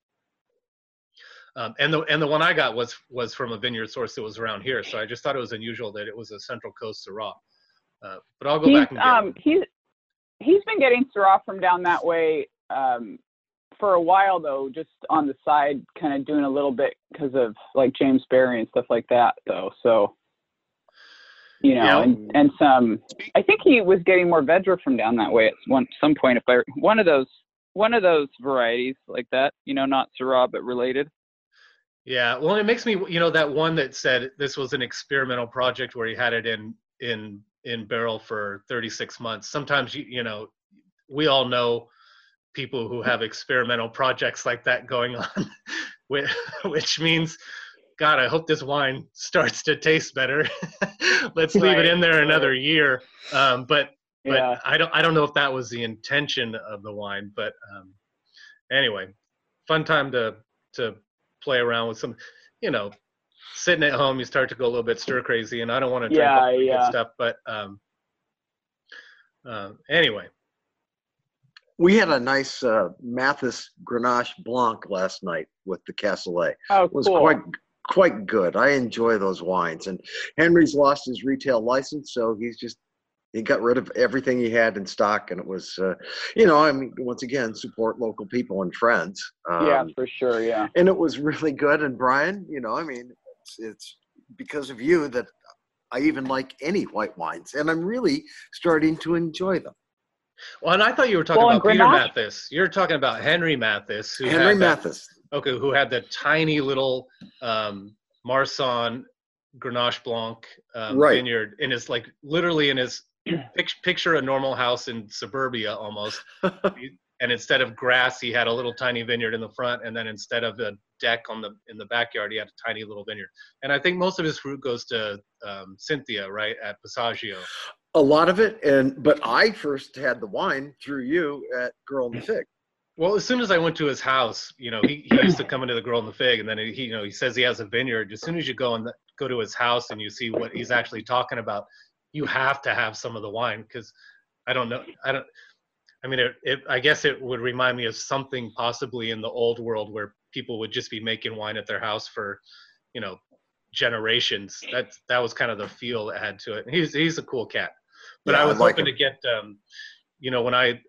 Um, and the and the one I got was was from a vineyard source that was around here, so I just thought it was unusual that it was a Central Coast Syrah. Uh, but I'll go He's back and get um he's he's been getting Syrah from down that way um for a while though, just on the side, kind of doing a little bit because of like James Berry and stuff like that though. So you know, Yeah. and and some. I think he was getting Mourvèdre from down that way at one some point. If I one of those one of those varieties like that, you know, not Syrah but related. Yeah, well, it makes me, you know, that one that said this was an experimental project where he had it in in in barrel for 36 months. Sometimes you you know, we all know people who have experimental projects like that going on, which, which means, God, I hope this wine starts to taste better. Let's leave Right, it in there another year. Um, but but Yeah. I don't I don't know if that was the intention of the wine. But um, anyway, fun time to to play around with some, you know, sitting at home, you start to go a little bit stir crazy, and I don't want to drink Yeah, all the good yeah. stuff. But um, uh, anyway, We had a nice uh, Mathis Grenache Blanc last night with the Castellet. Oh, It was cool. quite quite good. I enjoy those wines. And Henry's lost his retail license, so he's just he got rid of everything he had in stock, and it was, uh, you know, I mean, once again, support local people and friends. Um, yeah, for sure. Yeah. and it was really good. And Brian, you know, I mean, it's, it's because of you that I even like any white wines, and I'm really starting to enjoy them. well, and I thought you were talking Well, and about Peter Mathis. You're talking about Henry Mathis, who Henry had that- Mathis. Okay, who had the tiny little um, Marsanne Grenache Blanc um, Right. vineyard in his like literally in his pic- picture a normal house in suburbia almost. and instead of grass, he had a little tiny vineyard in the front, and then instead of a deck on the in the backyard, he had a tiny little vineyard. And I think most of his fruit goes to um, Cynthia, right at Passaggio. a lot of it, and but I first had the wine through you at Girl in the Fig. Well, as soon as I went to his house, you know, he, he used to come into the Girl in the Fig, and then he, you know, he says he has a vineyard. As soon as you go and go to his house and you see what he's actually talking about, you have to have some of the wine because I don't know, I don't. I mean, it, it, I guess it would remind me of something possibly in the old world where people would just be making wine at their house for, you know, generations. That that was kind of the feel it had to it. And he's he's a cool cat, but Yeah, I I was like hoping him. to get, um, you know, when I,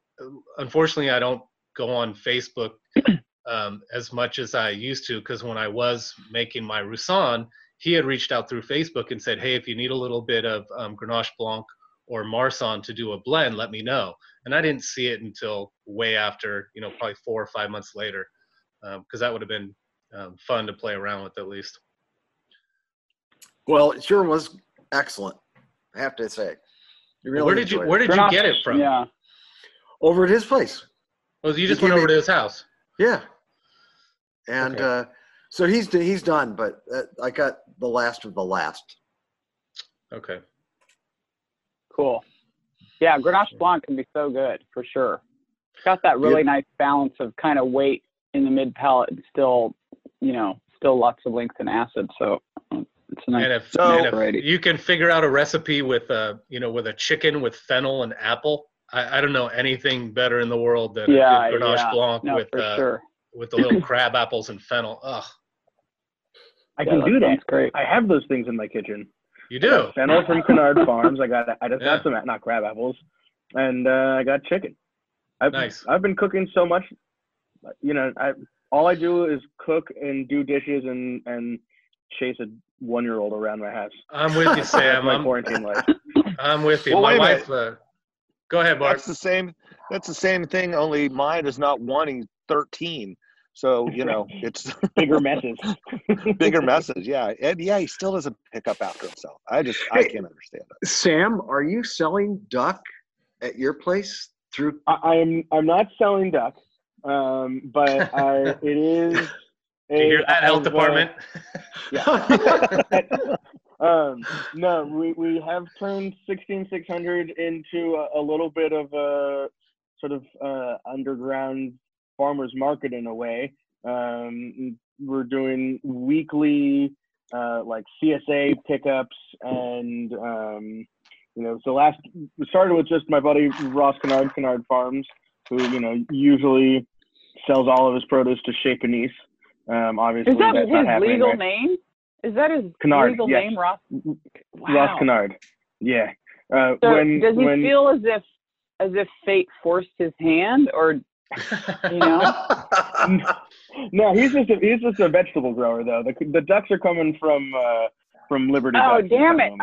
unfortunately, I don't go on Facebook um, as much as I used to because when I was making my Roussanne, he had reached out through Facebook and said, "Hey, if you need a little bit of um, Grenache Blanc or Marsanne to do a blend, let me know." And I didn't see it until way after, you know, probably four or five months later, because that would have been um, fun to play around with at least. Well, it sure was excellent. I have to say. You really where did you enjoyed it. Where did you get it from? Yeah. Over at his place. Well, you just went over in- to his house. Yeah. And Okay. uh, so he's he's done, but uh, I got the last of the last. Okay. Cool. Yeah, Grenache Blanc can be so good for sure. It's got that really nice balance of kind of weight in the mid palate and still, you know, still lots of length and acid. So um, it's a nice. And if, So- and if you can figure out a recipe with a, you know, with a chicken with fennel and apple, I, I don't know anything better in the world than yeah, a good Grenache yeah. Blanc no, with uh, sure. with the little crab apples and fennel. Ugh, I Yeah, can do that. sounds great. I have those things in my kitchen. you do. Fennel from Cannard Farms. I got I just Yeah. got some not crab apples, and uh, I got chicken. I've, Nice. I've been cooking so much. You know, I all I do is cook and do dishes and and chase a one year old around my house. I'm with you, That's Sam. my I'm, quarantine life. I'm with you. Well, My wife. Uh, go ahead, Bart. That's the same. That's the same thing. Only mine is not wanting thirteen. So you know, it's Bigger messes. bigger message. Yeah, and yeah, he still doesn't pick up after himself. I just I Hey. can't understand it. Sam, are you selling duck at your place through? I, I'm I'm not selling duck, um, but I it is. Did you hear that, health I've, uh, department? Um, no, we, we have turned 16600 into a, a little bit of a sort of uh, underground farmers market in a way. Um, we're doing weekly uh, like CSA pickups and um, you know, so last we started with just my buddy Ross Cannard, Cannard Farms, who you know usually sells all of his produce to Chez Panisse. Um, obviously, Is that his legal right name? Is that his Cannard, legal yes. name, Ross? Ross Wow. Cannard. Yeah. Uh, So when does he when feel as if as if fate forced his hand, or you know? no, he's just a, he's just a vegetable grower though. The the ducks are coming from uh, from Liberty. Oh, Ducks damn it.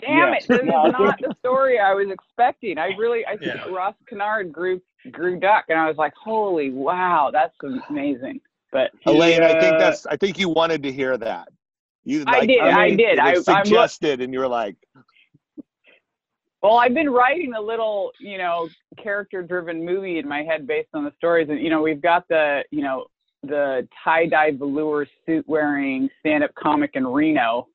Damn Yeah. it! This is No, I not the story I was expecting. I really, I think Yeah. Ross Cannard grew grew duck, and I was like, "Holy wow, that's amazing!" But Elaine, I think uh, that's. I think you wanted to hear that. You I did, I I did. I, was I'm suggested, and you were like, Well, I've been writing a little, you know, character-driven movie in my head based on the stories, and you know, we've got the, you know, the tie-dye velour suit-wearing stand-up comic in Reno,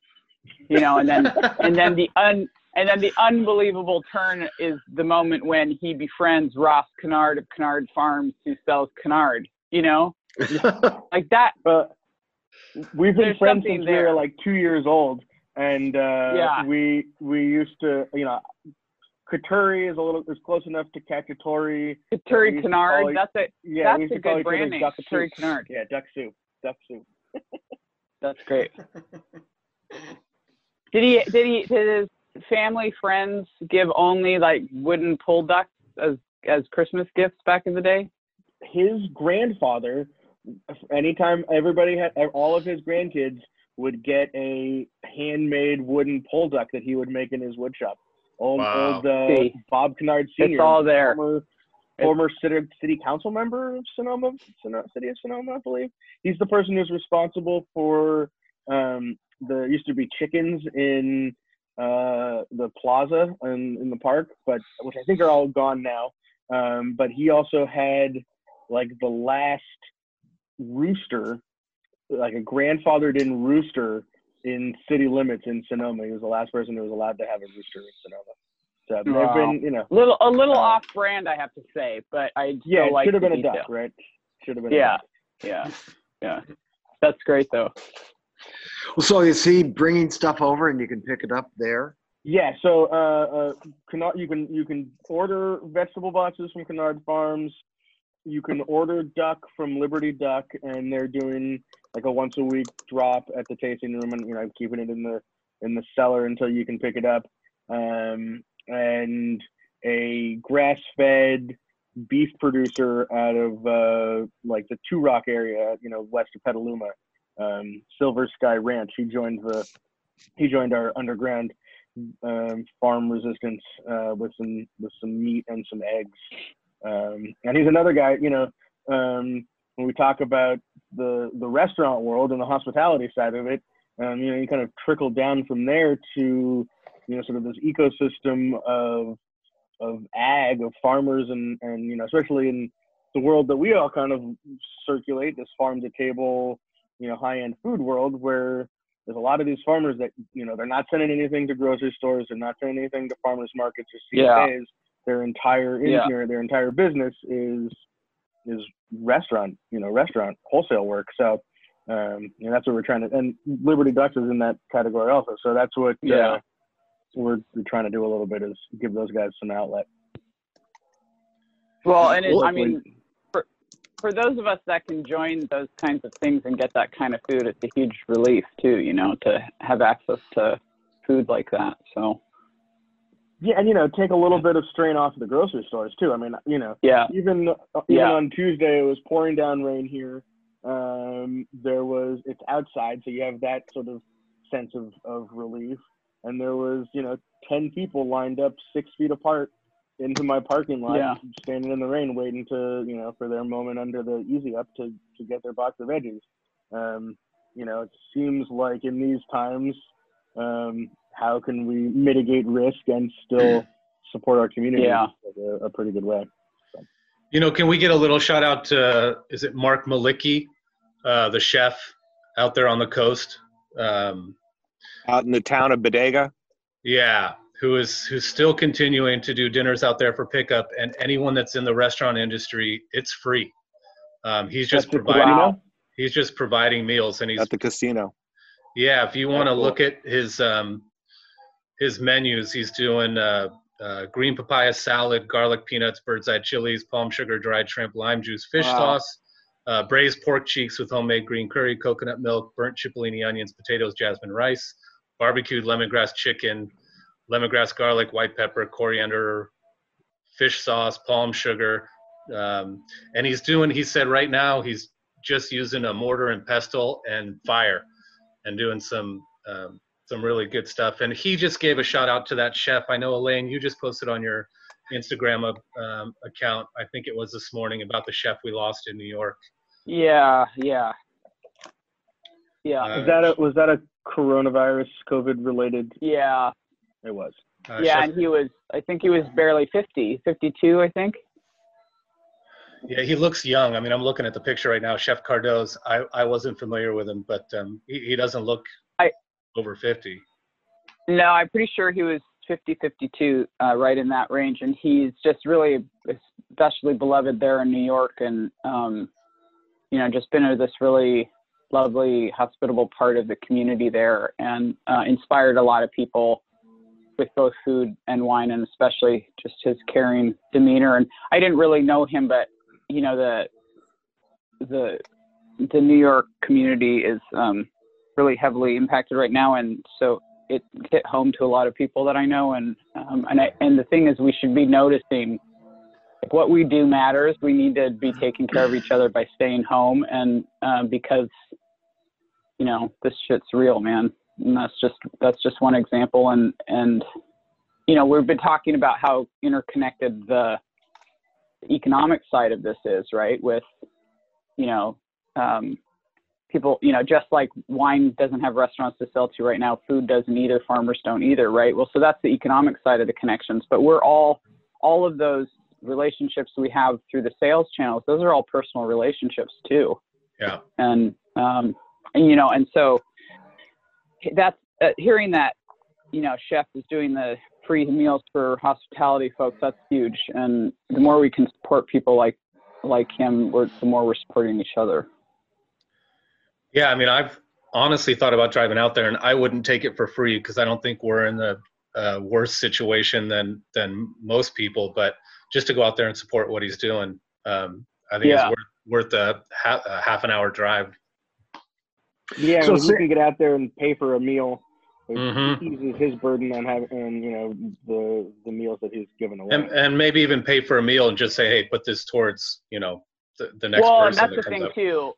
you know, and then and then the un and then the unbelievable turn is the moment when he befriends Ross Cannard of Cannard Farms, who sells Kennard. You know, like that. But we've been There's friends since we were like two years old, and uh, Yeah. we we used to, you know, Katuri is a little is close enough to. We Katuri used to call it- That's a Yeah, we that's used a to good branding. Duck Katuri Soup. Cannard. Yeah, duck soup, duck soup. That's great. Did he did he did his family friends give only like wooden pull ducks as as Christmas gifts back in the day? His grandfather, anytime everybody had all of his grandkids would get a handmade wooden pole duck that he would make in his wood shop. Old, Wow. old uh, See. Bob Cannard Sr. It's all there. former, former city, city council member of Sonoma, Sono- city of Sonoma, I believe. He's the person who's responsible for um, the used to be chickens in uh, the plaza in, in the park, but which I think are all gone now. Um, but he also had like the last rooster, like a grandfathered in rooster in city limits in Sonoma. He was the last person who was allowed to have a rooster in Sonoma. So they've Wow. been, you know, Little a little Uh, off brand, I have to say, but I still yeah, it like should have been a detail. duck, right? Should have been. Yeah, A duck. yeah, yeah. That's great though. Well, So is he bringing stuff over and you can pick it up there? Yeah, so uh, uh, Cannard, you can you can order vegetable boxes from Cannard Farms. You can order duck from Liberty Duck, and they're doing like a once a week drop at the tasting room, and you know keeping it in the in the cellar until you can pick it up. Um, and a grass fed beef producer out of uh, like the Two Rock area, you know, west of Petaluma, um, Silver Sky Ranch. He joined the he joined our underground um, farm resistance uh, with some with some meat and some eggs. Um, and he's another guy, you know, um, when we talk about the the restaurant world and the hospitality side of it, um, you know, you kind of trickle down from there to you know sort of this ecosystem of of ag of farmers and and you know especially in the world that we all kind of circulate this farm to table you know high end food world where there's a lot of these farmers that you know they're not sending anything to grocery stores they're not sending anything to farmers markets or Yeah. Their entire Yeah. their, their entire business is is restaurant you know restaurant wholesale work so um know that's what we're trying to and liberty ducks is in that category also so that's what Yeah. uh, we're, we're trying to do a little bit is give those guys some outlet Well, and it, I mean, for for those of us that can join those kinds of things and get that kind of food, it's a huge relief too. You know, to have access to food like that. So yeah and you know take a little bit of strain off the grocery stores too i mean you know yeah, even uh, even Yeah. on Tuesday, it was pouring down rain here. Um, there was it's outside, so you have that sort of sense of, of relief. And there was you know ten people lined up six feet apart into my parking lot, Yeah. standing in the rain, waiting to you know for their moment under the easy up to to get their box of veggies. Um, you know, it seems like in these times, um, how can we mitigate risk and still support our community Yeah. in a, a pretty good way? You know, can we get a little shout out to is it Mark Malicki, uh, the chef out there on the coast? Um, Out in the town of Bodega. yeah, who is who's still continuing to do dinners out there for pickup, and anyone that's in the restaurant industry, it's free. Um, he's just That's providing casino? he's just providing meals, and he's at the casino. Yeah, if you want to cool. look at his um, his menus, he's doing uh, uh, green papaya salad, garlic peanuts, bird's eye chilies, palm sugar, dried shrimp, lime juice, fish Wow. sauce, uh, braised pork cheeks with homemade green curry, coconut milk, burnt cipollini onions, potatoes, jasmine rice, barbecued lemongrass chicken, lemongrass garlic, white pepper, coriander, fish sauce, palm sugar, um, and he's doing. He said right now he's just using a mortar and pestle and fire and doing some um, some really good stuff. And he just gave a shout out to that chef. I know Elaine, you just posted on your Instagram um, account. I think it was this morning about the chef we lost in New York. yeah, yeah, yeah, Uh, Is that a, was that a coronavirus COVID related? yeah. It was. Uh, yeah, Chef- and he was. I think he was barely 50, 52, I think. yeah, he looks young. I mean, I'm looking at the picture right now. Chef Cardoz. I, I wasn't familiar with him, but um, he, he doesn't look I- over 50. No, I'm pretty sure he was 50, 52, uh, right in that range, and he's just really especially beloved there in New York, and um, you know, just been a this really lovely, hospitable part of the community there, and uh, inspired a lot of people with both food and wine, and especially just his caring demeanor. And I didn't really know him, but you know, the the the New York community is um, really heavily impacted right now, and so it hit home to a lot of people that I know, and um, and I, and the thing is, we should be noticing like, what we do matters. We need to be taking care of each other by staying home, and uh, because you know this shit's real, man. And that's just that's just one example, and and you know we've been talking about how interconnected the economic side of this is, right? With you know um, people, you know, just like wine doesn't have restaurants to sell to right now, food doesn't either, farmers don't either, right? Well, so that's the economic side of the connections. But we're all, all of those relationships we have through the sales channels, those are all personal relationships too. Yeah. And, um, and you know, and so that's uh, hearing that, you know, chef is doing the free meals for hospitality folks. That's huge. And the more we can support people like, like him, we're, the more we're supporting each other. Yeah, I mean, I've honestly thought about driving out there, and I wouldn't take it for free because I don't think we're in the uh, worse situation than than most people. But just to go out there and support what he's doing, um, I think Yeah. it's worth worth a, ha- a half an hour drive. Yeah, So and say- he can get out there and pay for a meal. It Mhm. eases his burden on having, and you know, the the meals that he's given away. and and maybe even pay for a meal and just say, hey, put this towards you know the, the next person. well, and person that's the that comes thing up. too.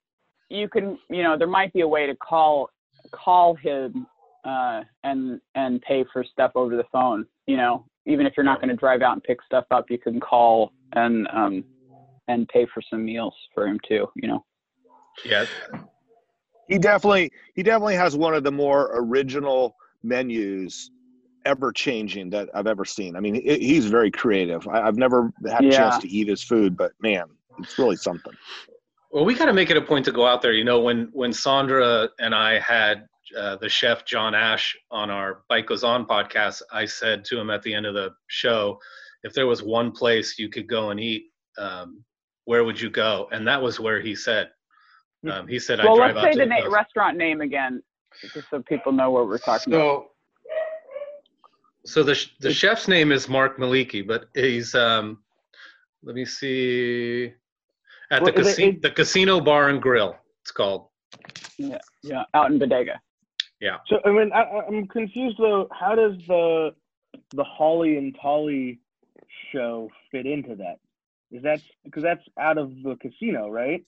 You can, you know, there might be a way to call call him uh, and and pay for stuff over the phone. You know, even if you're not going to drive out and pick stuff up, you can call and um, and pay for some meals for him too. You know. Yeah, he definitely he definitely has one of the more original menus ever changing that I've ever seen. I mean, he, he's very creative. I, I've never had a Yeah. chance to eat his food, but man, it's really something. Well, we got to make it a point to go out there. You know, when when Sandra and I had uh, the chef John Ash on our Bike Goes On podcast, I said to him at the end of the show, if there was one place you could go and eat, um, where would you go? And that was where he said. Um, he said, well, "I drive let's out say to the na- restaurant name again, just so people know what we're talking about. So, so the the chef's name is Mark Malicki, but he's um, let me see, at the Well, is it- casino, the Casino Bar and Grill. It's called. Yeah, yeah, out in Bodega. Yeah. So I mean, I, I- I'm confused though. How does the the Holly and Tolly show fit into that? Is that because that's out of the casino, right?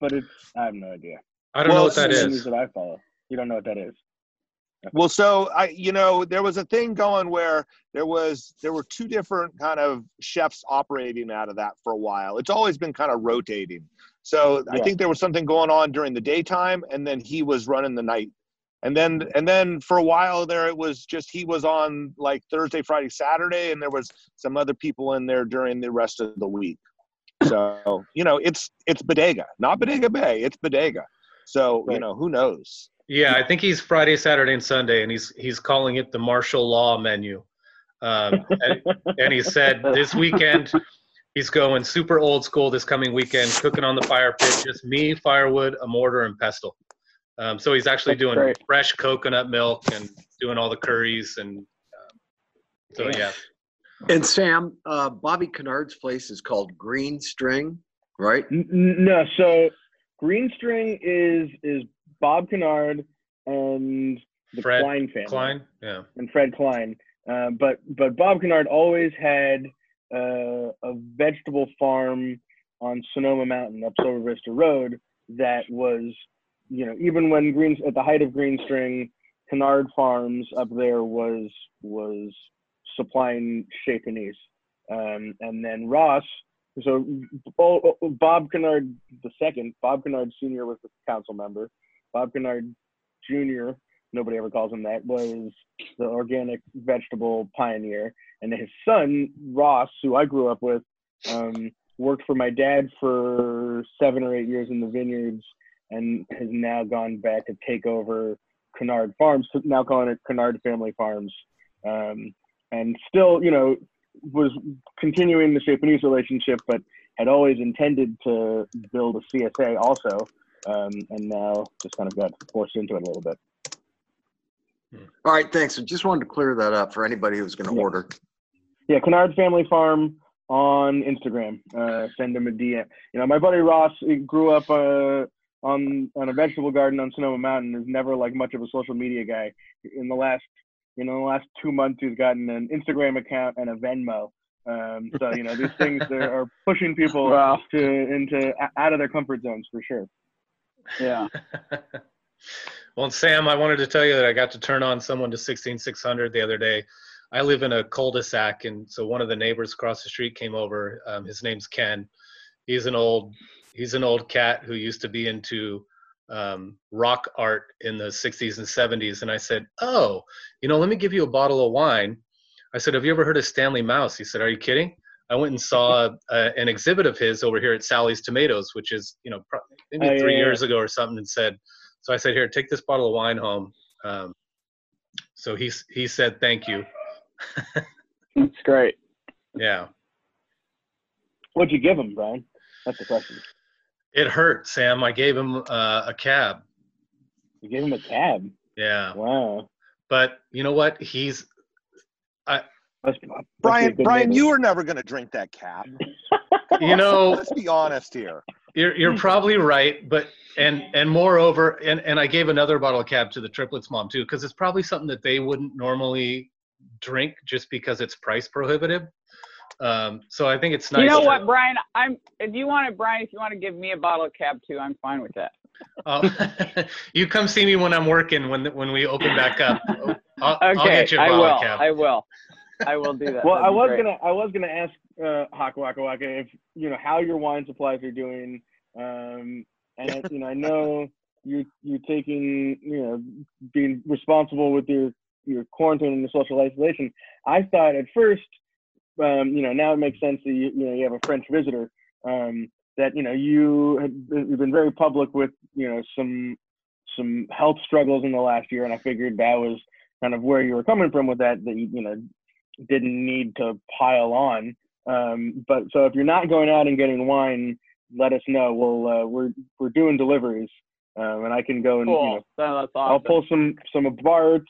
But it's I have no idea. I don't know Well, what that The news that I follow. You don't know what that is. Well, so I, you know, there was a thing going where there was there were two different kind of chefs operating out of that for a while. It's always been kind of rotating. So I think there was something going on during the daytime, and then he was running the night. And then and then for a while there, it was just he was on like Thursday, Friday, Saturday, and there was some other people in there during the rest of the week. So you know, it's it's Bodega, not Bodega Bay. It's Bodega. So you know, who knows? Yeah, I think he's Friday, Saturday, and Sunday, and he's he's calling it the martial law menu. Um, and, and he said this weekend he's going super old school. This coming weekend, cooking on the fire pit, just me, firewood, a mortar, and pestle. Um, so he's actually That's doing great. fresh coconut milk and doing all the curries and. Um, so yeah, And Sam, uh, Bobby Cannard's place is called Green String, right? N- n- No, so Green String is is Bob Cannard and the Fred Klein family Klein. Yeah. and Fred Klein. Uh, but but Bob Cannard always had uh, a vegetable farm on Sonoma Mountain up Silver Vista Road that was, you know, even when Green at the height of Green String, Cannard Farms up there was was supplying Chez Panisse. Um, and then Ross, so oh, oh, Bob Cannard the second, Bob Cannard Senior was the council member. Bob Cannard Jr. nobody ever calls him that, was the organic vegetable pioneer. And his son, Ross, who I grew up with, um, worked for my dad for seven or eight years in the vineyards and has now gone back to take over Cannard Farms, now calling it Cannard Family Farms. Um, and still, you know, was continuing the Chez relationship, but had always intended to build a CSA also, um, and now just kind of got forced into it a little bit. All right, thanks. I just wanted to clear that up for anybody who's going to Yeah. order. Yeah, Cannard Family Farm on Instagram. Uh, send them a DM. You know, my buddy Ross he grew up uh, on on a vegetable garden on Sonoma Mountain. Is never like much of a social media guy. In the last you know the last two months, he's gotten an Instagram account and a Venmo. Um, so you know these things are are pushing people Wow. to into out of their comfort zones for sure. Yeah. well, Sam, I wanted to tell you that I got to turn on someone to 16600 the other day. I live in a cul-de-sac, and so one of the neighbors across the street came over. Um, his name's Ken. He's an old he's an old cat who used to be into um, rock art in the 60s and 70s. And I said, "Oh, you know, let me give you a bottle of wine." I said, "Have you ever heard of Stanley Mouse?" He said, "Are you kidding?" I went and saw uh, an exhibit of his over here at Sally's Tomatoes, which is you know maybe Oh, yeah, three yeah. years ago or something, and said, "So I said, here, take this bottle of wine home." Um, so he he said, "Thank you." That's great. Yeah, What'd you give him, Brian? That's the question. it hurt, Sam. I gave him uh, a cab. You gave him a cab. Yeah, Wow. but you know what? He's Must, must be a Brian, good Brian, you were never going to drink that cab. you know Let's be honest here. You're you're probably right, but and and moreover, and and I gave another bottle of cab to the triplets mom too, because it's probably something that they wouldn't normally drink just because it's price prohibitive. Um, so I think it's nice. you know to- what, Brian? I'm. If you want it, Brian, if you want to give me a bottle of cab too, I'm fine with that. Uh, you come see me when I'm working when when we open back up. I'll, I'll get you a I bottle will. of cab. I will. I will do that. Well, That'd I was great. gonna I was gonna ask uh, Hawk Wakawaka if you know how your wine supplies are doing, um, and I, you know I know you you're taking you know being responsible with your your quarantine and the social isolation. I thought at first, um, you know, now it makes sense that you you know you have a French visitor. Um, that you know you had you've been very public with you know some some health struggles in the last year, and I figured that was kind of where you were coming from with that. That you, you know didn't need to pile on. Um, but so if you're not going out and getting wine, let us know. We'll uh, we're we're doing deliveries, um, and I can go and you know So that's I'll pull some some of Bart's.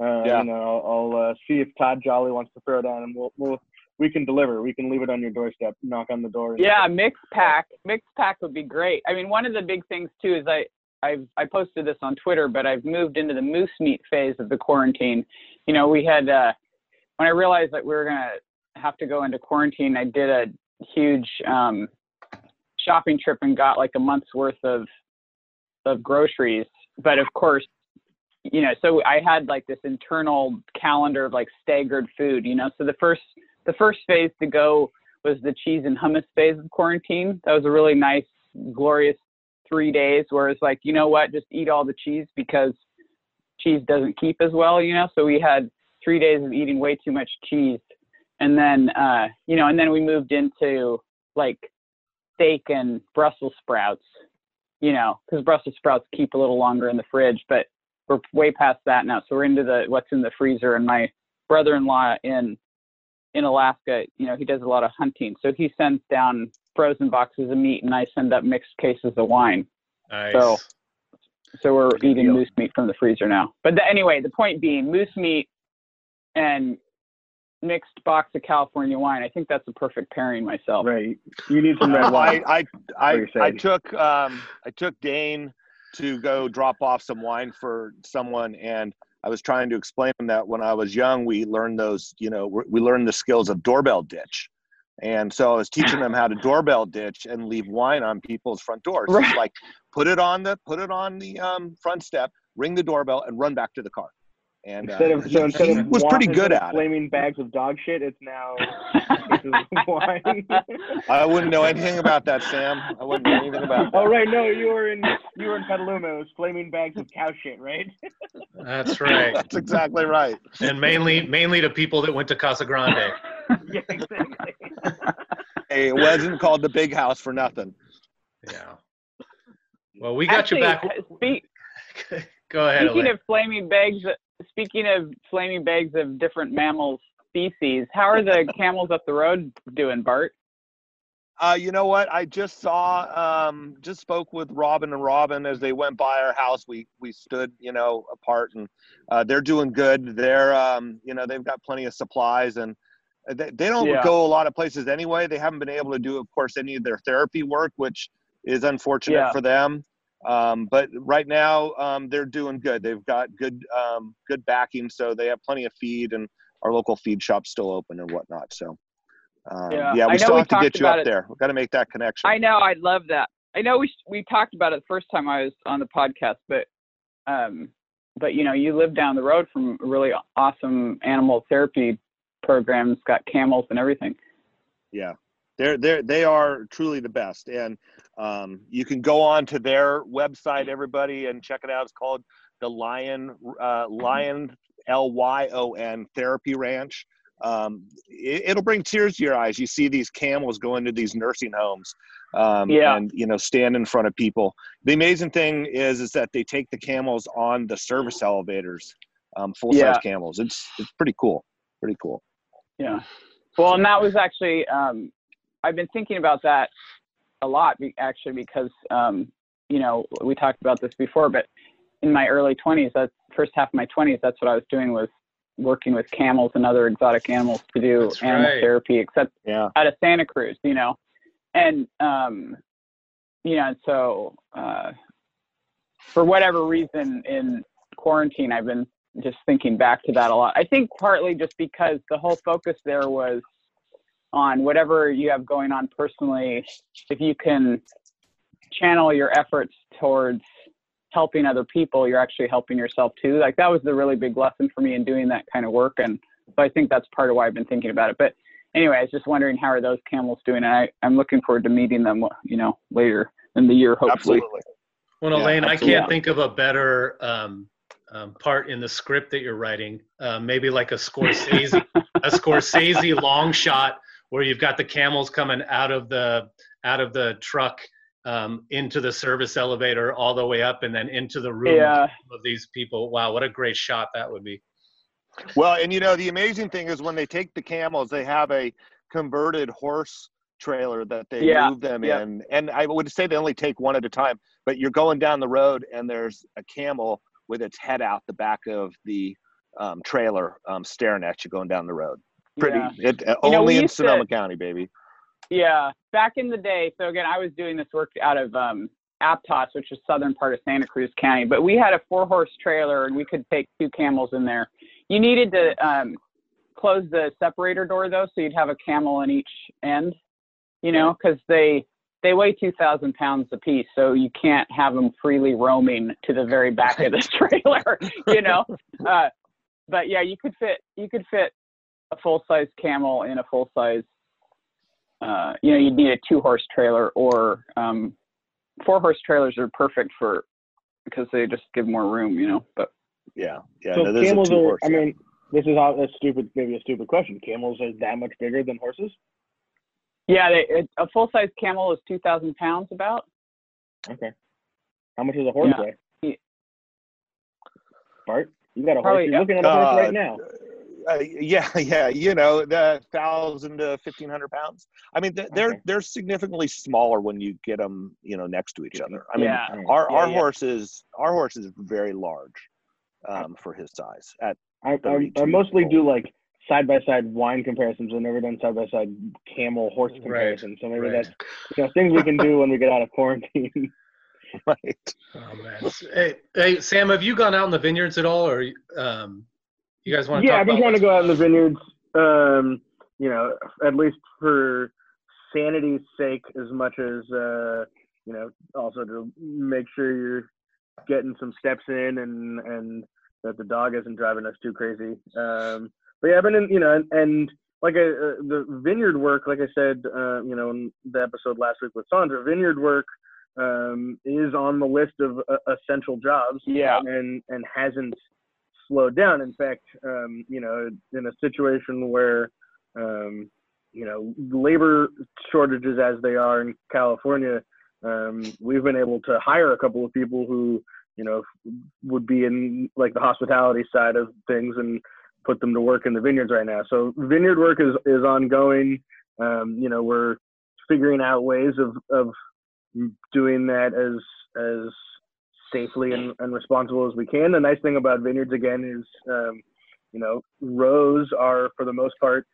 Uh, Yeah. You know I'll, I'll uh, see if Todd Jolly wants to throw down, and we'll we'll we can deliver. We can leave it on your doorstep. Knock on the door. Yeah, mixed pack. Mixed pack would be great. I mean, one of the big things too is I I've I posted this on Twitter, but I've moved into the moose meat phase of the quarantine. You know, we had uh when I realized that we were gonna have to go into quarantine, I did a huge um shopping trip and got like a month's worth of of groceries. But of course, you know, so I had like this internal calendar of like staggered food, you know. So the first the first phase to go was the cheese and hummus phase of quarantine. That was a really nice, glorious three days where it's like, you know what, just eat all the cheese because cheese doesn't keep as well, you know. So we had three days of eating way too much cheese, and then uh, you know, and then we moved into like steak and Brussels sprouts, you know, because Brussels sprouts keep a little longer in the fridge, but we're way past that now. So we're into the what's in the freezer, and my brother-in-law in in Alaska, you know, he does a lot of hunting. So he sends down frozen boxes of meat and I send up mixed cases of wine. Nice. So so we're Good eating deal. moose meat from the freezer now. But the, anyway, the point being moose meat and mixed box of California wine. I think that's a perfect pairing myself. Right. You need some red wine. I, I, your I took um, I took Dane to go drop off some wine for someone, and I was trying to explain to him that when I was young, we learned those, you know, we we learned the skills of doorbell ditch, and so I was teaching them how to doorbell ditch and leave wine on people's front doors. Right. like put it on the put it on the um, front step, ring the doorbell, and run back to the car. And uh, Instead of he, so instead he of was pretty good of at it. flaming bags of dog shit, it's now wine. I wouldn't know anything about that, Sam. I wouldn't know anything about that. oh right, no, you were in you were in Petaluma. It was flaming bags of cow shit, right? That's right. That's exactly right. and mainly mainly to people that went to Casa Grande. yeah, exactly. Hey, it wasn't called the Big House for nothing. Yeah. Well, we got Actually, you back. Speak, Go ahead. speaking Elaine. of flaming bags, speaking of flaming bags of different mammals species, how are the camels up the road doing, Bart? Uh, you know what? I just saw, um, just spoke with Robin and Robin as they went by our house. We we stood, you know, apart, and uh, they're doing good. They're, um, you know, they've got plenty of supplies, and they, they don't Yeah. go a lot of places anyway. They haven't been able to do, of course, any of their therapy work, which is unfortunate Yeah. for them. Um, but right now, um, they're doing good. They've got good um, good backing, so they have plenty of feed, and our local feed shop's still open and whatnot. So. Um, Yeah. yeah, we still we have to get you up it. there. We've got to make that connection. I know, I love that. I know we we talked about it the first time I was on the podcast, but um, but you know, you live down the road from a really awesome animal therapy programs, got camels and everything. Yeah, they're they're they are truly the best, and um, you can go on to their website, everybody, and check it out. It's called the Lyon uh, Lyon L Y O N Therapy Ranch. Um, it, it'll bring tears to your eyes. You see these camels go into these nursing homes, um, Yeah. and you know stand in front of people. The amazing thing is is that they take the camels on the service elevators, um, full size Yeah. camels. It's it's pretty cool, pretty cool. Yeah. Well, and that was actually um, I've been thinking about that a lot actually because um, you know we talked about this before, but in my early 20s, that first half of my 20s, that's what I was doing was working with camels and other exotic animals to do That's animal right. therapy, except Yeah. out of Santa Cruz, you know, and um, you know, and so uh, for whatever reason in quarantine, I've been just thinking back to that a lot. I think partly just because the whole focus there was on whatever you have going on personally. If you can channel your efforts towards helping other people, you're actually helping yourself too. Like that was the really big lesson for me in doing that kind of work, and so I think that's part of why I've been thinking about it. But anyway, I was just wondering how are those camels doing, and I, I'm looking forward to meeting them, you know, later in the year, hopefully. Absolutely. Well, Yeah, Elaine, I can't think of a better um, um, part in the script that you're writing. Uh, maybe like a Scorsese, a Scorsese long shot where you've got the camels coming out of the out of the truck um, into the service elevator, all the way up, and then into the room Yeah. of these people. Wow, what a great shot that would be! Well, and you know, the amazing thing is when they take the camels, they have a converted horse trailer that they Yeah, move them yeah. in. And I would say they only take one at a time, but you're going down the road and there's a camel with its head out the back of the um, trailer um, staring at you going down the road. Pretty, Yeah. it, uh, You know, only in used to- Sonoma County, baby. Yeah, back in the day. So again, I was doing this work out of um, Aptos, which is southern part of Santa Cruz County. But we had a four-horse trailer, and we could take two camels in there. You needed to um, close the separator door though, so you'd have a camel in each end. You know, because they they weigh two thousand pounds apiece, so you can't have them freely roaming to the very back of the trailer. You know, uh, but yeah, you could fit you could fit a full-size camel in a full-size uh, you know, you'd need a two horse trailer or um, four horse trailers are perfect for because they just give more room, you know. But Yeah, yeah. so no, this is a camels are. I mean, this is how that's stupid. Maybe a stupid question. Camels are that much bigger than horses. yeah, they, it, a full size camel is two thousand pounds about. Okay. How much is a horse Yeah. weigh? Bart, you got a horse. You're looking at a horse Uh, right now. Uh, yeah, yeah, you know, the thousand to fifteen hundred pounds. I mean, th- they're Okay. they're significantly smaller when you get them, you know, next to each other. I mean, yeah, our Yeah, our yeah. horse is our horse is very large um, for his size. At I, I, I mostly do like side by side wine comparisons. I've never done side by side camel horse Right, comparisons. So maybe right. that's you know things we can do when we get out of quarantine. right. Oh man, hey, hey, Sam, have you gone out in the vineyards at all, or um, you guys want to? yeah, talk I've been trying to go out in the vineyards. Um, you know, at least for sanity's sake, as much as uh, you know, also to make sure you're getting some steps in and and that the dog isn't driving us too crazy. Um, but yeah, I've been in, you know, and, and like I, uh, the vineyard work, like I said, uh, you know, in the episode last week with Sandra, vineyard work um, is on the list of uh, essential jobs. Yeah. And and hasn't slowed down. In fact, um, you know, in a situation where um, you know labor shortages as they are in California, um, we've been able to hire a couple of people who you know would be in like the hospitality side of things and put them to work in the vineyards right now. So vineyard work is is ongoing. Um, you know, we're figuring out ways of of doing that as as safely and, and responsible as we can. The nice thing about vineyards again is, um, you know, rows are for the most part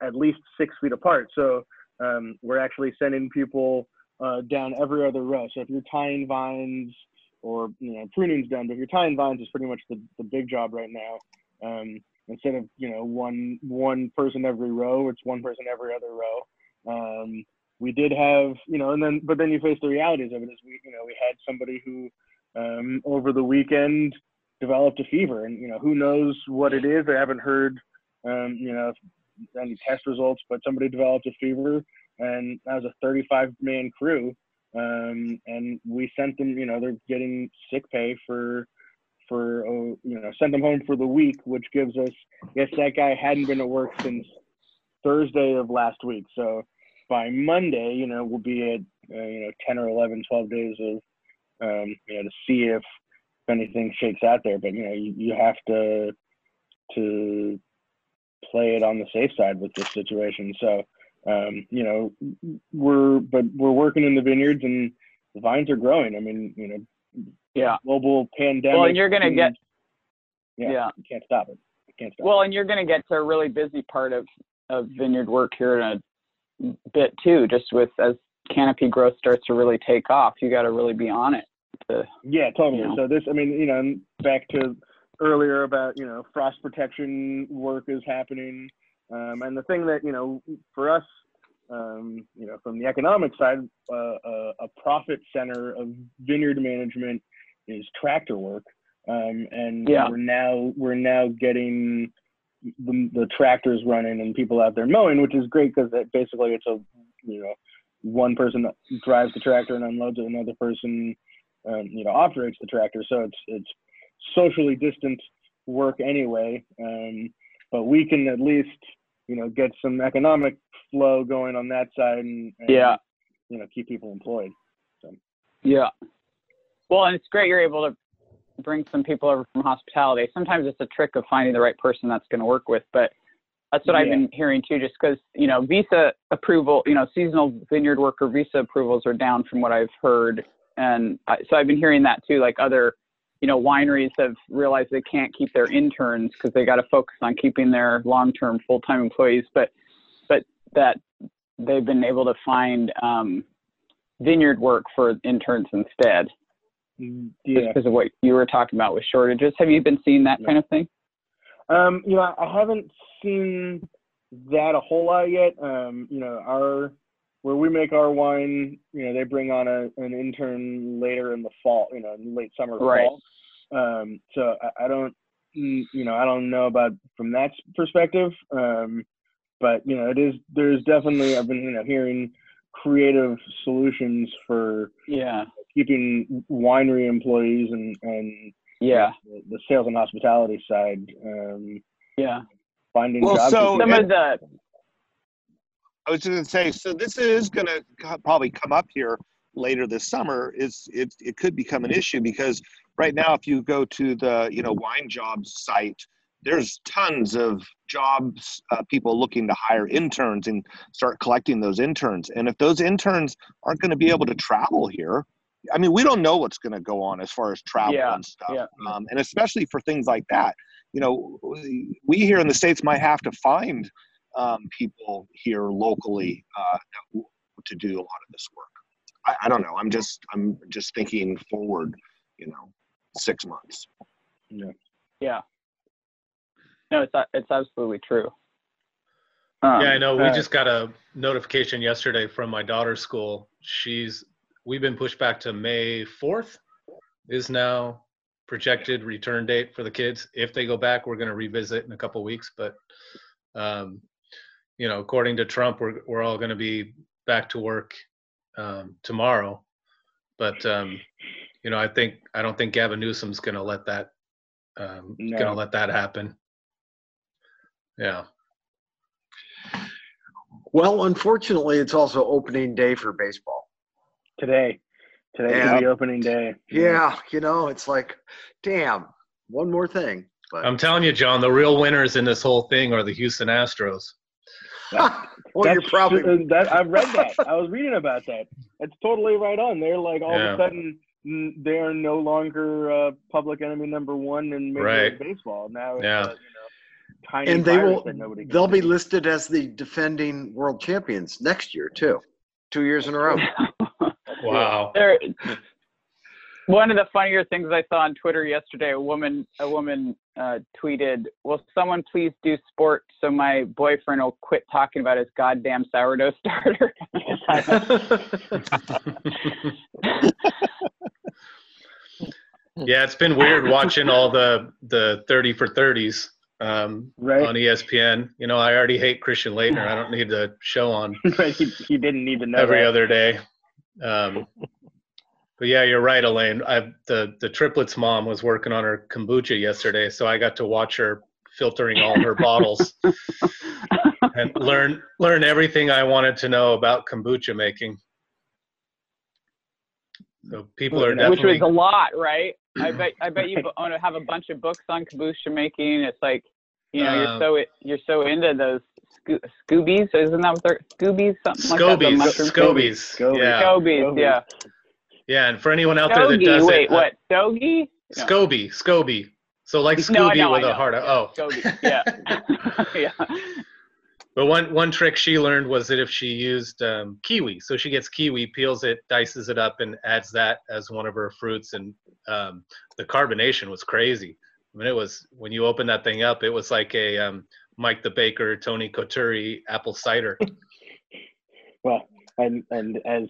at least six feet apart. So um, we're actually sending people uh, down every other row. So if you're tying vines or you know pruning's done, but if you're tying vines is pretty much the, the big job right now. Um, instead of you know one one person every row, it's one person every other row. Um, we did have you know, and then but then you face the realities of it. Is we you know we had somebody who um, over the weekend developed a fever, and you know who knows what it is. I haven't heard um, you know any test results, but somebody developed a fever, and that was a 35 man crew. Um, and we sent them, you know, they're getting sick pay for, for, oh, you know, sent them home for the week, which gives us, yes, that guy hadn't been at work since Thursday of last week. So by Monday, you know, we'll be at, uh, you know, 10 or 11, 12 days of, um, you know, to see if anything shakes out there. But, you know, you, you have to, to play it on the safe side with this situation. So, um, you know, we're but we're working in the vineyards and the vines are growing. I mean, you know, yeah, global pandemic. Well, and you're gonna get yeah, yeah, you can't stop it. You can't stop. Well, it. and you're gonna get to a really busy part of of vineyard work here in a bit too. Just with as canopy growth starts to really take off, you got to really be on it. To, yeah, totally. you know. So this, I mean, you know, back to earlier about you know frost protection work is happening, um, and the thing that you know for us, um, you know, from the economic side, uh, uh, a profit center of vineyard management is tractor work, um, and Yeah. we're now we're now getting the, the tractors running and people out there mowing, which is great because it, basically it's a you know one person drives the tractor and unloads it, another person um, you know operates the tractor, so it's it's socially distant work anyway. Um, but we can at least, you know, get some economic flow going on that side and, and Yeah. you know, keep people employed. Yeah. Well, and it's great you're able to bring some people over from hospitality. Sometimes it's a trick of finding the right person that's going to work with, but that's what I've been hearing too. Just because you know visa approval, you know, seasonal vineyard worker visa approvals are down from what I've heard, and I, so I've been hearing that too. Like other, you know, wineries have realized they can't keep their interns because they got to focus on keeping their long-term full-time employees, but but that they've been able to find um, vineyard work for interns instead just because of what you were talking about with shortages. Have you been seeing that Yeah. kind of thing? Um, you know, I haven't seen that a whole lot yet. Um, you know, our where we make our wine, you know, they bring on a, an intern later in the fall, you know, in late summer, Right. fall. Um, so I, I don't, mm, you know, I don't know about from that perspective. Um, but you know, it is there's definitely I've been you know hearing creative solutions for Yeah. Keeping winery employees and and Yeah. the, the sales and hospitality side um, Yeah. finding Well, jobs. so- Some of the I was just going to say, so this is going to probably come up here later this summer. Is it? It could become an issue because right now, if you go to the you know wine jobs site, there's tons of jobs, uh, people looking to hire interns and start collecting those interns. And if those interns aren't going to be able to travel here, I mean, we don't know what's going to go on as far as travel Yeah, and stuff. yeah. Um, and especially for things like that, you know, we- we here in the states might have to find um, people here locally uh, to do a lot of this work. I, I don't know. I'm just I'm just thinking forward. You know, six months. yeah. No, it's it's absolutely true. Um, yeah, I know. We uh, just got a notification yesterday from my daughter's school. She's we've been pushed back to May 4th is now projected return date for the kids. If they go back, we're going to revisit in a couple weeks. But um, you know, according to Trump, we're we're all going to be back to work um, tomorrow. But um, you know, I think I don't think Gavin Newsom's going to let that um, No. going to let that happen. Yeah. Well, unfortunately, it's also opening day for baseball. Today, today Yeah. is the opening day. Yeah, you know, it's like, damn, one more thing. But I'm telling you, John, the real winners in this whole thing are the Houston Astros. well, you're probably uh, that. I've read that. I was reading about that. It's totally right on. They're like all Yeah. of a sudden they are no longer uh, public enemy number one in Major Right. League Baseball. Now it's Yeah. uh, you know tiny and they virus will that nobody can they'll be listed as the defending world champions next year too. Two years in a row. Wow. there one of the funnier things I saw on Twitter yesterday, a woman a woman uh, tweeted, "Will someone please do sport so my boyfriend will quit talking about his goddamn sourdough starter?" yeah, it's been weird watching all the the 30 for 30s um, Right. on ESPN. You know, I already hate Christian Laettner. I don't need the show on he, he didn't even know every that. other day. Um, but yeah, you're right, Elaine. I, the the triplets mom was working on her kombucha yesterday, so I got to watch her filtering all her bottles and learn learn everything I wanted to know about kombucha making. So people are Which Which definitely was a lot, right? I bet I bet you have a bunch of books on kombucha making. It's like, you know, you're Um, so you're so into those sco- Scoobies, isn't that what they're Scoobies? Something like that. the Scobies, mushroom Scobies, Scobies. yeah, Scobies, Scobies. yeah. yeah. And for anyone out there that Stogie, does wait, it, uh, what? Stogie? No. Scoby, Scoby. So like No, Scooby know, I with a heart. Of, oh, Stogie, yeah. yeah. But one one trick she learned was that if she used um, kiwi, so she gets kiwi, peels it, dices it up, and adds that as one of her fruits, and um, the carbonation was crazy. I mean, it was when you open that thing up, it was like a um, Mike the Baker, Tony Coturri apple cider. Well, and and as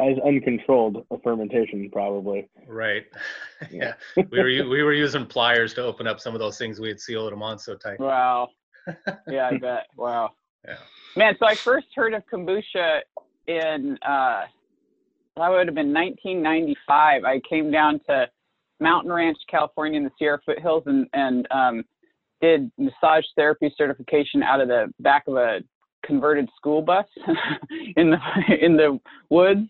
as uncontrolled a fermentation probably. right? yeah, we were we were using pliers to open up some of those things we had sealed them on so tight. Wow. Yeah, I bet. Wow. Yeah. Man, so I first heard of kombucha in uh that would have been 1995. I came down to Mountain Ranch, California in the Sierra foothills and and um did massage therapy certification out of the back of a converted school bus in the in the woods.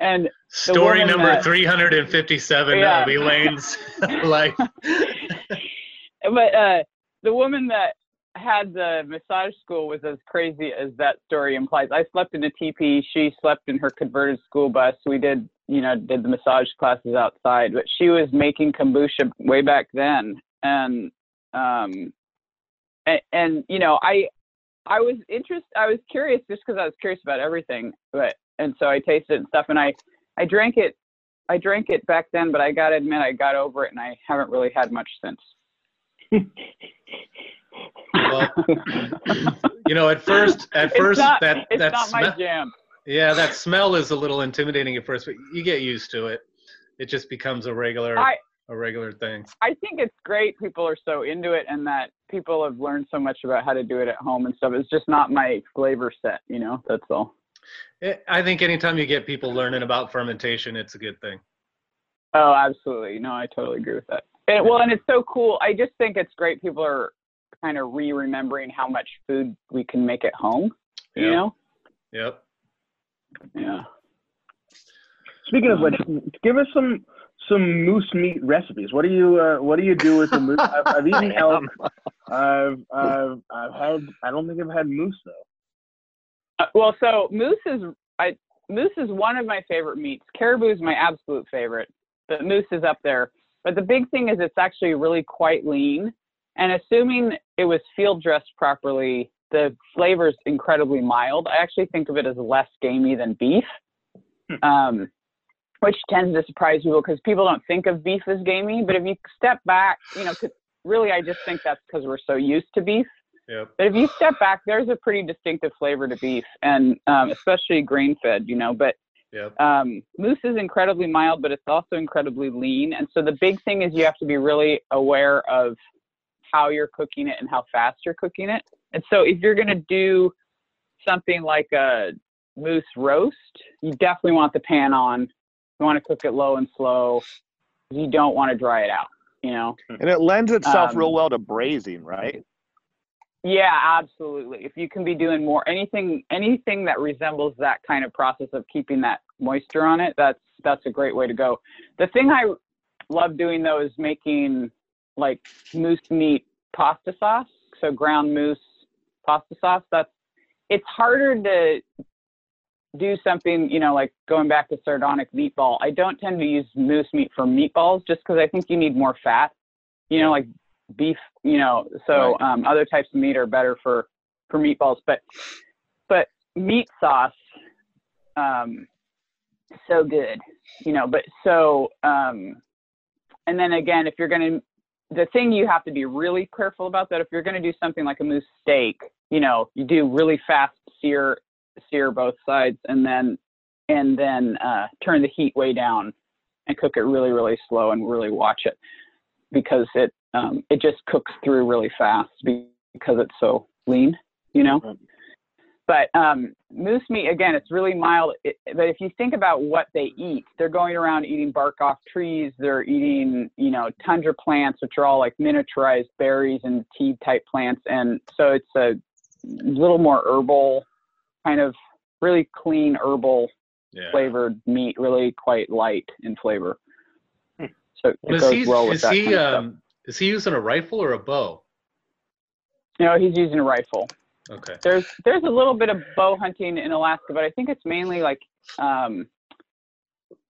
And Story number that- 357 Yeah. of Elaine's life. but uh the woman that had the massage school was as crazy as that story implies. I slept in a teepee. She slept in her converted school bus. We did, you know, did the massage classes outside. But she was making kombucha way back then, and um, and, and you know, I I was interested. I was curious just because I was curious about everything. But and so I tasted it and stuff, and I I drank it. I drank it back then, but I gotta admit I got over it, and I haven't really had much since. Well, you know, at first, at It's first, not- that it's that not my smell, jam. Yeah, that smell is a little intimidating at first, but you get used to it. It just becomes a regular, I- a regular thing. I think it's great. People are so into it, and that people have learned so much about how to do it at home and stuff. It's just not my flavor set, you know. That's all. It, I think anytime you get people learning about fermentation, it's a good thing. Oh, absolutely. No, I totally agree with that. And, well, and it's so cool. I just think it's great. People are kind of re-remembering how much food we can make at home. You know? Yep. Yeah. Speaking of which, give us some some moose meat recipes. What do you uh, what do you do with the moose? I've, I've eaten elk. I've, I've I've had. I don't think I've had moose though. Uh, well, so moose is I moose is one of my favorite meats. Caribou is my absolute favorite, but moose is up there. But the big thing is it's actually really quite lean, and assuming it was field dressed properly, the flavor is incredibly mild. I actually think of it as less gamey than beef, um, which tends to surprise people because people don't think of beef as gamey. But if you step back, you know, 'cause really, I just think that's because we're so used to beef. Yep. But if you step back, there's a pretty distinctive flavor to beef, and um, especially grain fed, you know. But Yep. Um, moose is incredibly mild, but it's also incredibly lean. And so the big thing is you have to be really aware of how you're cooking it and how fast you're cooking it. And so if you're going to do something like a moose roast, you definitely want the pan on. You want to cook it low and slow. You don't want to dry it out, you know? And it lends itself Um, real well to braising, right? Yeah, absolutely. If you can be doing more anything anything that resembles that kind of process of keeping that moisture on it, that's that's a great way to go. The thing I love doing though is making like moose meat pasta sauce. So ground moose pasta sauce. That's it's harder to do something, you know, like going back to sardonic meatball. I don't tend to use moose meat for meatballs just because I think you need more fat. You know, like beef, you know, so um, other types of meat are better for for meatballs. But but meat sauce, um, so good, you know. But so um, and then again, if you're gonna, the thing you have to be really careful about that if you're gonna do something like a moose steak, you know, you do really fast sear sear both sides and then and then uh, turn the heat way down and cook it really really slow and really watch it because it um, it just cooks through really fast because it's so lean, you know. Right. But um, moose meat again, it's really mild. It, but if you think about what they eat, they're going around eating bark off trees. They're eating, you know, tundra plants, which are all like miniaturized berries and tea type plants, and so it's a little more herbal, kind of really clean herbal Yeah. flavored meat, really quite light in flavor. Hmm. So it Well, goes he, well with is that he kind of stuff. um is he using a rifle or a bow? No, he's using a rifle. Okay. There's there's a little bit of bow hunting in Alaska, but I think it's mainly like um,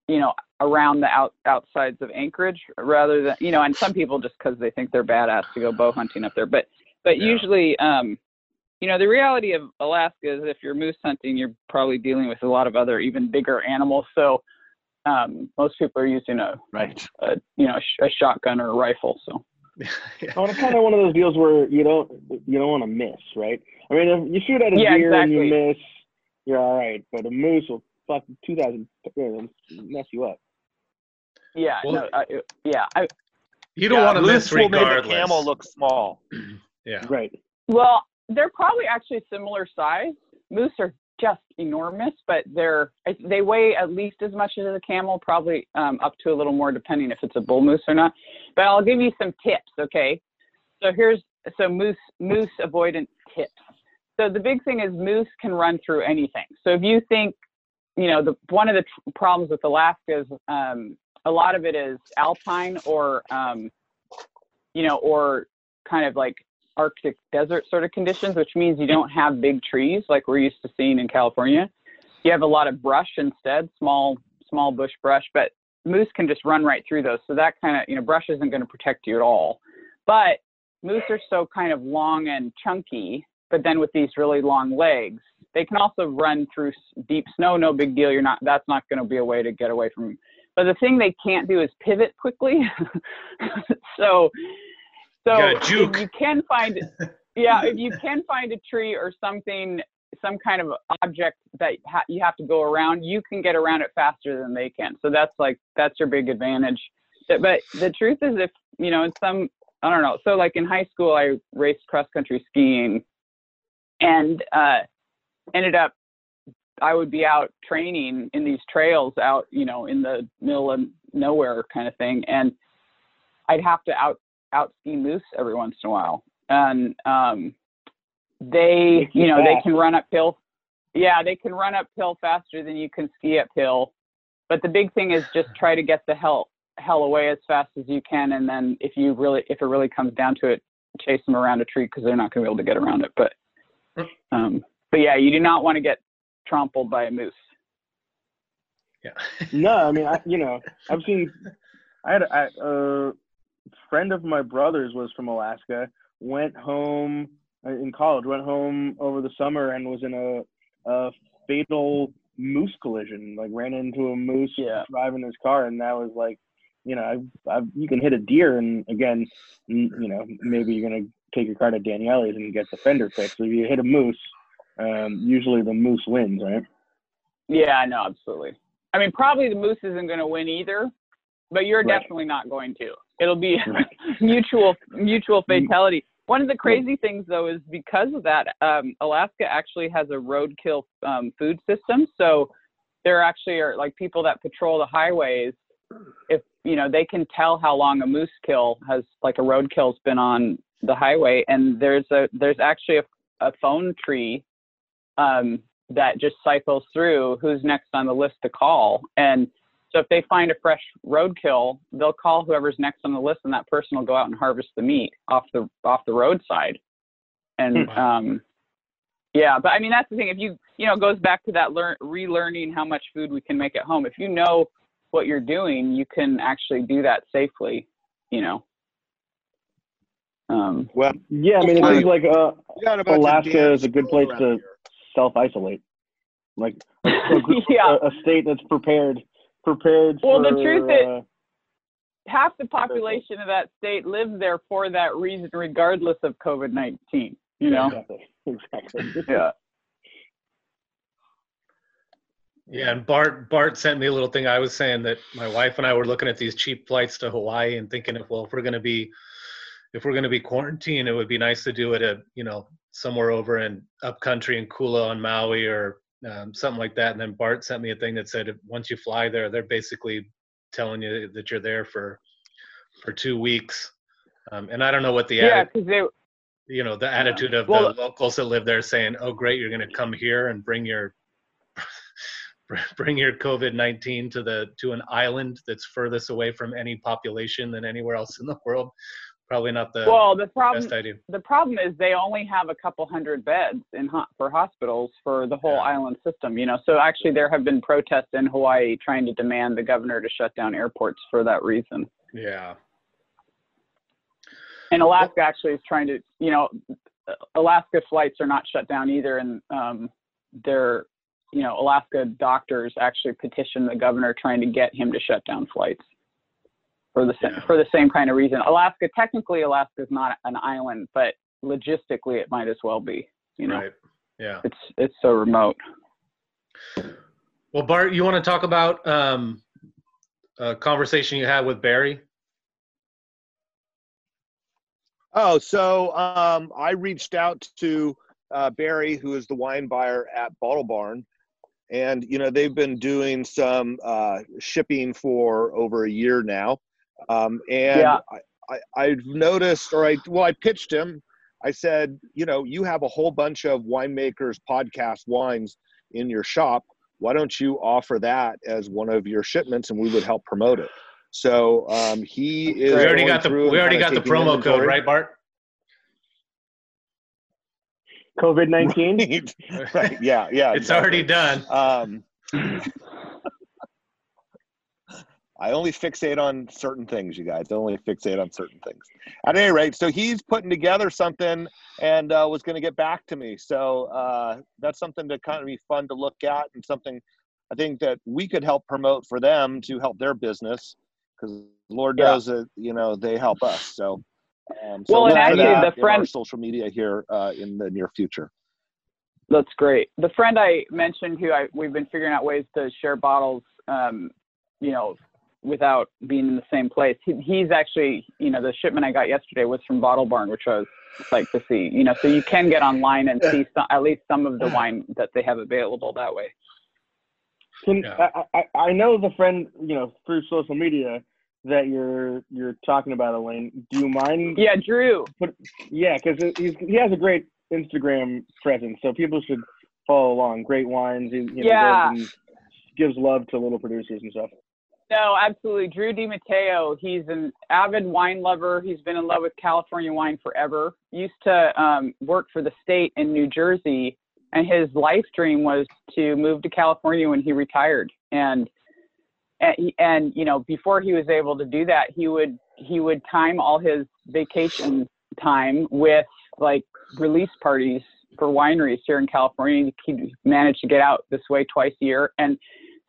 you know around the out outsides of Anchorage rather than you know, and some people just because they think they're badass to go bow hunting up there, but but Yeah. usually um, you know the reality of Alaska is if you're moose hunting, you're probably dealing with a lot of other even bigger animals. So um, most people are using a, Right. a you know a, sh- a shotgun or a rifle. So Oh, it's kind of one of those deals where you don't you don't want to miss, right? I mean, if you shoot at a Yeah, deer and you miss, you're all right. But a moose will fuck two thousand mess you up. yeah, Well- no, I, yeah, I, You don't Yeah, want to miss moose will make a camel look small. yeah. Right. Well, they're probably actually similar size. Moose are just enormous, but they're they weigh at least as much as a camel, probably um, up to a little more, depending if it's a bull moose or not. But I'll give you some tips, okay? So here's so moose moose avoidance tips. So the big thing is moose can run through anything. So if you think, you know, the one of the problems with Alaska is um, a lot of it is alpine or um, you know, or kind of like Arctic desert sort of conditions, which means you don't have big trees like we're used to seeing in California. You have a lot of brush instead, small small bush brush, but moose can just run right through those. So that kind of you know brush isn't going to protect you at all. But moose are so kind of long and chunky, but then with these really long legs, they can also run through deep snow. No big deal. You're not. That's not going to be a way to get away from. But the thing they can't do is pivot quickly. so, so if you can find, yeah, if you can find a tree or something, some kind of object that ha- you have to go around, you can get around it faster than they can. So that's like that's your big advantage. But- But the truth is, if you know, in some, I don't know. So like in high school, I raced cross country skiing, and uh, ended up I would be out training in these trails out, you know, in the middle of nowhere kind of thing. And I'd have to out out ski moose every once in a while. And um they Makes you you know, they can run uphill. Yeah, they can run uphill faster than you can ski uphill. But the big thing is just try to get the hell hell away as fast as you can and then if you really if it really comes down to it, chase them around a tree because they're not going to be able to get around it. But um but yeah, you do not want to get trampled by a moose. Yeah. No, I mean, I, you know, I've seen. I had a, a friend of my brother's was from Alaska. Went home uh, in college. Went home over the summer and was in a, a fatal moose collision. Like ran into a moose Yeah. driving his car, and that was like, you know, I, I, you can hit a deer, and again, you know, maybe you're gonna take your car to Daniele's and get the fender fixed. If you hit a moose, um, usually the moose wins, right? Yeah, I know, absolutely. I mean, probably the moose isn't going to win either, but you're Right. definitely not going to. It'll be mutual mutual fatality. One of the crazy things though is because of that, um, Alaska actually has a roadkill um, food system. So there actually are like people that patrol the highways. If you know, they can tell how long a moose kill has like a roadkill's been on the highway, and there's a there's actually a, a phone tree um, that just cycles through who's next on the list to call. And so if they find a fresh roadkill, they'll call whoever's next on the list, and that person will go out and harvest the meat off the off the roadside. And Hmm. um, yeah, but I mean that's the thing. If you you know it goes back to that learn relearning how much food we can make at home. If you know what you're doing, you can actually do that safely. You know. Um, Well, Yeah, I mean, it Hopefully- seems like uh, we got a bunch of Alaska is a good place to self isolate. Like a, a, Yeah. a, a state that's prepared prepared Well, the for, truth is- uh, half the population of that state lives there for that reason, regardless of COVID nineteen. You know. exactly. Exactly. Yeah. Yeah, and Bart Bart sent me a little thing. I was saying that my wife and I were looking at these cheap flights to Hawaii and thinking if well if we're gonna be if we're gonna be quarantined, it would be nice to do it at you know somewhere over in upcountry in Kula on Maui or um, something like that. And then Bart sent me a thing that said once you fly there, they're basically telling you that you're there for for two weeks. Um, and I don't know what the Yeah, atti- they you know the attitude of Well- the locals that live there saying, "Oh, great, you're going to come here and bring your bring your COVID-19 to the to an island that's furthest away from any population than anywhere else in the world." Probably not the well the problem best idea. the problem is they only have a couple hundred beds in ho- for hospitals for the whole Yeah. island system. You know, so actually there have been protests in Hawaii trying to demand the governor to shut down airports for that reason. Yeah. And Alaska actually is trying to, you know, Alaska flights are not shut down either, and um, they're, you know, Alaska doctors actually petitioned the governor trying to get him to shut down flights for the same Yeah. for the same kind of reason. Alaska, technically, Alaska is not an island, but logistically, it might as well be. You know, Right. Yeah. it's it's so remote. Well, Bart, you want to talk about um, a conversation you had with Barry? Oh, so um, I reached out to uh, Barry, who is the wine buyer at Bottle Barn, and you know they've been doing some uh, shipping for over a year now, um, and Yeah. I, I, I've noticed, or I well, I pitched him. I said, you know, you have a whole bunch of winemakers podcast wines in your shop. Why don't you offer that as one of your shipments, and we would help promote it. So um, he is. We already going got the we already got the taking promo code, right, Bart? COVID nineteen. right, right. Yeah. Yeah. It's already done. Um, I only fixate on certain things, you guys. I only fixate on certain things. At any rate, so he's putting together something and uh, was going to get back to me. So uh, that's something to kind of be fun to look at and something I think that we could help promote for them to help their business because Lord Yeah. knows that you know they help us. So. Um, so Well, and actually, the friend- social media here uh, in the near future. That's great. The friend I mentioned, who I we've been figuring out ways to share bottles, um, you know, without being in the same place. He, he's actually, you know, the shipment I got yesterday was from Bottle Barn, which I was like to see. You know, so you can get online and see some, at least some of the wine that they have available that way. Can, Yeah. I, I I know the friend you know through social media that you're you're talking about Elaine. Do you mind? Yeah, Drew. Yeah, because he's he has a great Instagram presence, so people should follow along. Great wines. He, you know, Yeah. goes gives love to little producers and stuff. No, absolutely. Drew DiMatteo, he's an avid wine lover. He's been in love with California wine forever. Used to um, work for the state in New Jersey, and his life dream was to move to California when he retired. And and, and you know, before he was able to do that, he would he would time all his vacation time with like release parties for wineries here in California. He managed to get out this way twice a year, and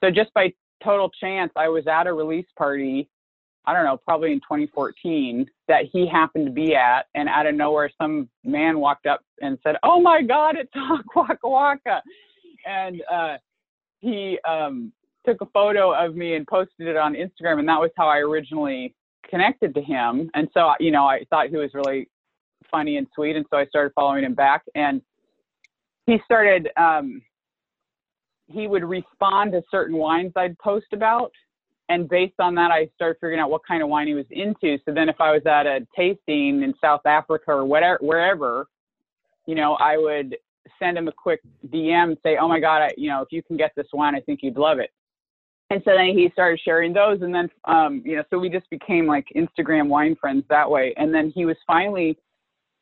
so just by total chance, I was at a release party, I don't know, probably in 2014, that he happened to be at, and out of nowhere, some man walked up and said, "Oh my God, it's Wakawaka," and uh, he um, took a photo of me and posted it on Instagram, and that was how I originally connected to him. And so, you know, I thought he was really funny and sweet, and so I started following him back. And he started, um, he would respond to certain wines I'd post about, and based on that, I started figuring out what kind of wine he was into. So then, if I was at a tasting in South Africa or whatever, wherever, you know, I would send him a quick DM, say, "Oh my God, I, you know, if you can get this wine, I think you'd love it." And so then he started sharing those, and then, um, you know, so we just became like Instagram wine friends that way. And then he was finally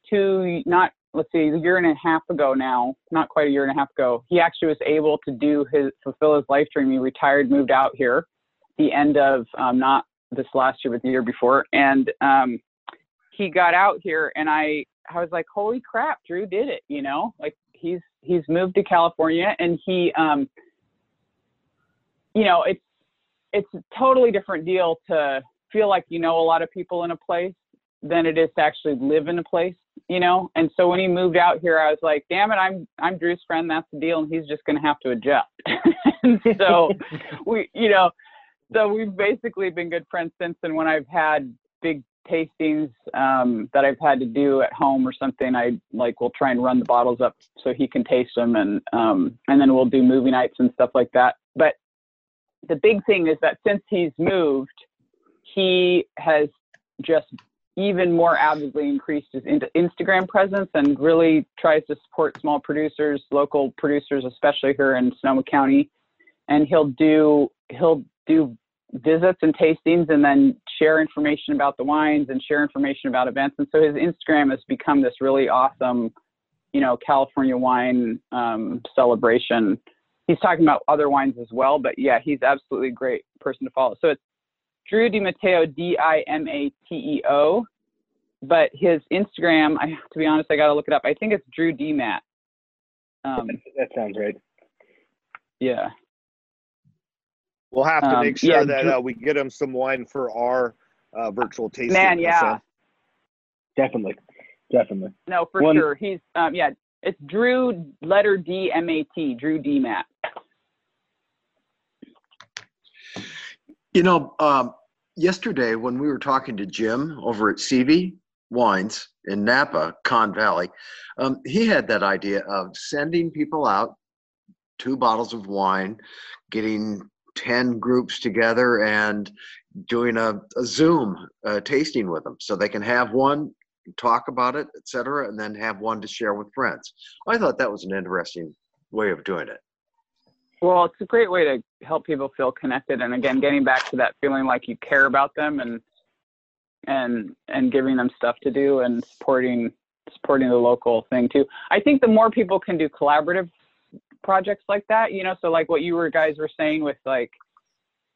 two, not let's see, a year and a half ago now, not quite a year and a half ago, he actually was able to do his fulfill his life dream. He retired, moved out here, the end of um, not this last year, but the year before, and um, he got out here, and I I was like, holy crap, Drew did it, you know, like he's he's moved to California, and he um, you know, it's it's a totally different deal to feel like you know a lot of people in a place than it is to actually live in a place, you know. And so when he moved out here, I was like, damn it, I'm I'm Drew's friend. That's the deal, and he's just going to have to adjust. and so we, you know, so we've basically been good friends since. And when I've had big tastings um, that I've had to do at home or something, I like will try and run the bottles up so he can taste them, and um, and then we'll do movie nights and stuff like that. But the big thing is that since he's moved, he has just even more avidly increased his Instagram presence and really tries to support small producers, local producers, especially here in Sonoma County. And he'll do he'll do visits and tastings and then share information about the wines and share information about events. And so his Instagram has become this really awesome, you know, California wine um, celebration he's talking about other wines as well. But yeah, he's absolutely a great person to follow. So it's Drew DiMatteo, D I M A T E O. But his Instagram, I to be honest, I got to look it up. I think it's Drew DMat. Um, that sounds right. Yeah. We'll have to um, make sure yeah, that uh, we get him some wine for our uh, virtual tasting. Man, yeah. Definitely, definitely. No, for One, sure. He's um, yeah. It's Drew letter D M A T. Drew DMat. You know, um, yesterday when we were talking to Jim over at CV Wines in Napa, Conn Valley, um, he had that idea of sending people out two bottles of wine, getting 10 groups together and doing a, a Zoom uh, tasting with them so they can have one, talk about it, etc., and then have one to share with friends. I thought that was an interesting way of doing it. Well, it's a great way to help people feel connected, and again, getting back to that feeling like you care about them and and and giving them stuff to do and supporting supporting the local thing too. I think the more people can do collaborative projects like that, you know, so like what you were guys were saying with like,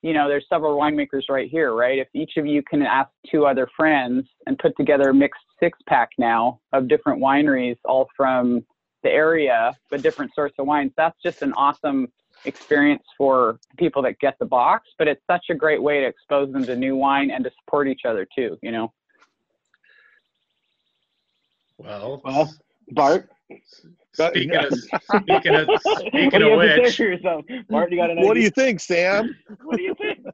you know, there's several winemakers right here, right? If each of you can ask two other friends and put together a mixed six pack now of different wineries, all from the area, but different sorts of wines, that's just an awesome experience for people that get the box, but it's such a great way to expose them to new wine and to support each other too, you know. Well, well, Bart. Speaking of speaking of speaking of which, yourself? Bart, you got an What do you think, Sam? what do you think?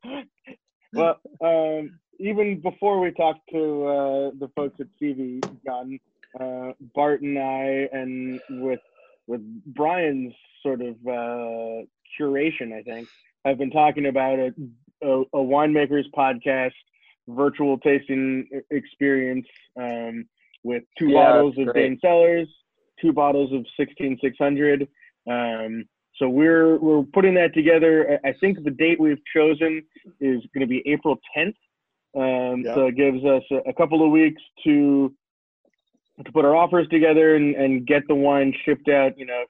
well, um, even before we talked to uh, the folks at CV, John, uh, Bart and I, and with with Brian's sort of uh, curation, I think, I've been talking about a, a, a winemaker's podcast virtual tasting experience um, with two yeah, bottles of Dane Cellars, two bottles of 16600. Um, so we're we're putting that together. I think the date we've chosen is going to be April 10th. Um, yeah. So it gives us a, a, couple of weeks to to put our offers together and, and get the wine shipped out. You know,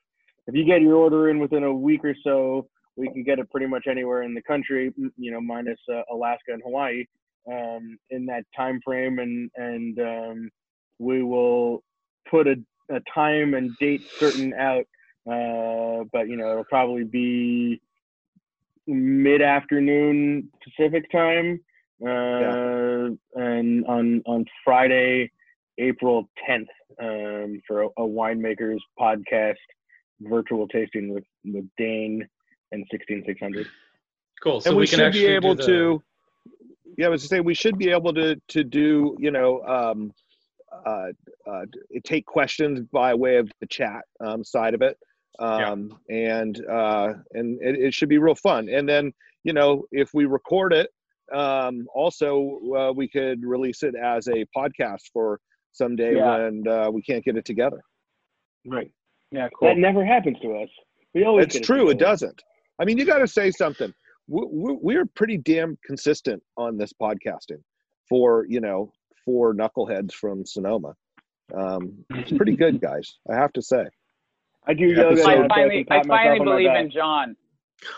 if you get your order in within a week or so, we can get it pretty much anywhere in the country, you know, minus uh, Alaska and Hawaii um, in that time frame, and and um, we will put a, a time and date certain out. Uh, but you know, it'll probably be mid afternoon Pacific time, uh, yeah. and on on Friday, April 10th, um, for a, a winemakers podcast virtual tasting with with Dane and 16600. Cool. So and we, we, can should actually be able the, to. Yeah, I was to say we should be able to to do you know um, uh, uh, take questions by way of the chat um, side of it, Yeah. um, and uh, and it, it should be real fun. And then you know if we record it, um, also uh, we could release it as a podcast for someday Yeah. when uh, we can't get it together. Right. Yeah, cool. That never happens to us. We always. It's true. It together. doesn't. I mean, you got to say something. We- we- We're pretty damn consistent on this podcasting for you know for knuckleheads from Sonoma. Um, it's pretty good, guys. I have to say. I do yoga. I finally, can I finally believe in John.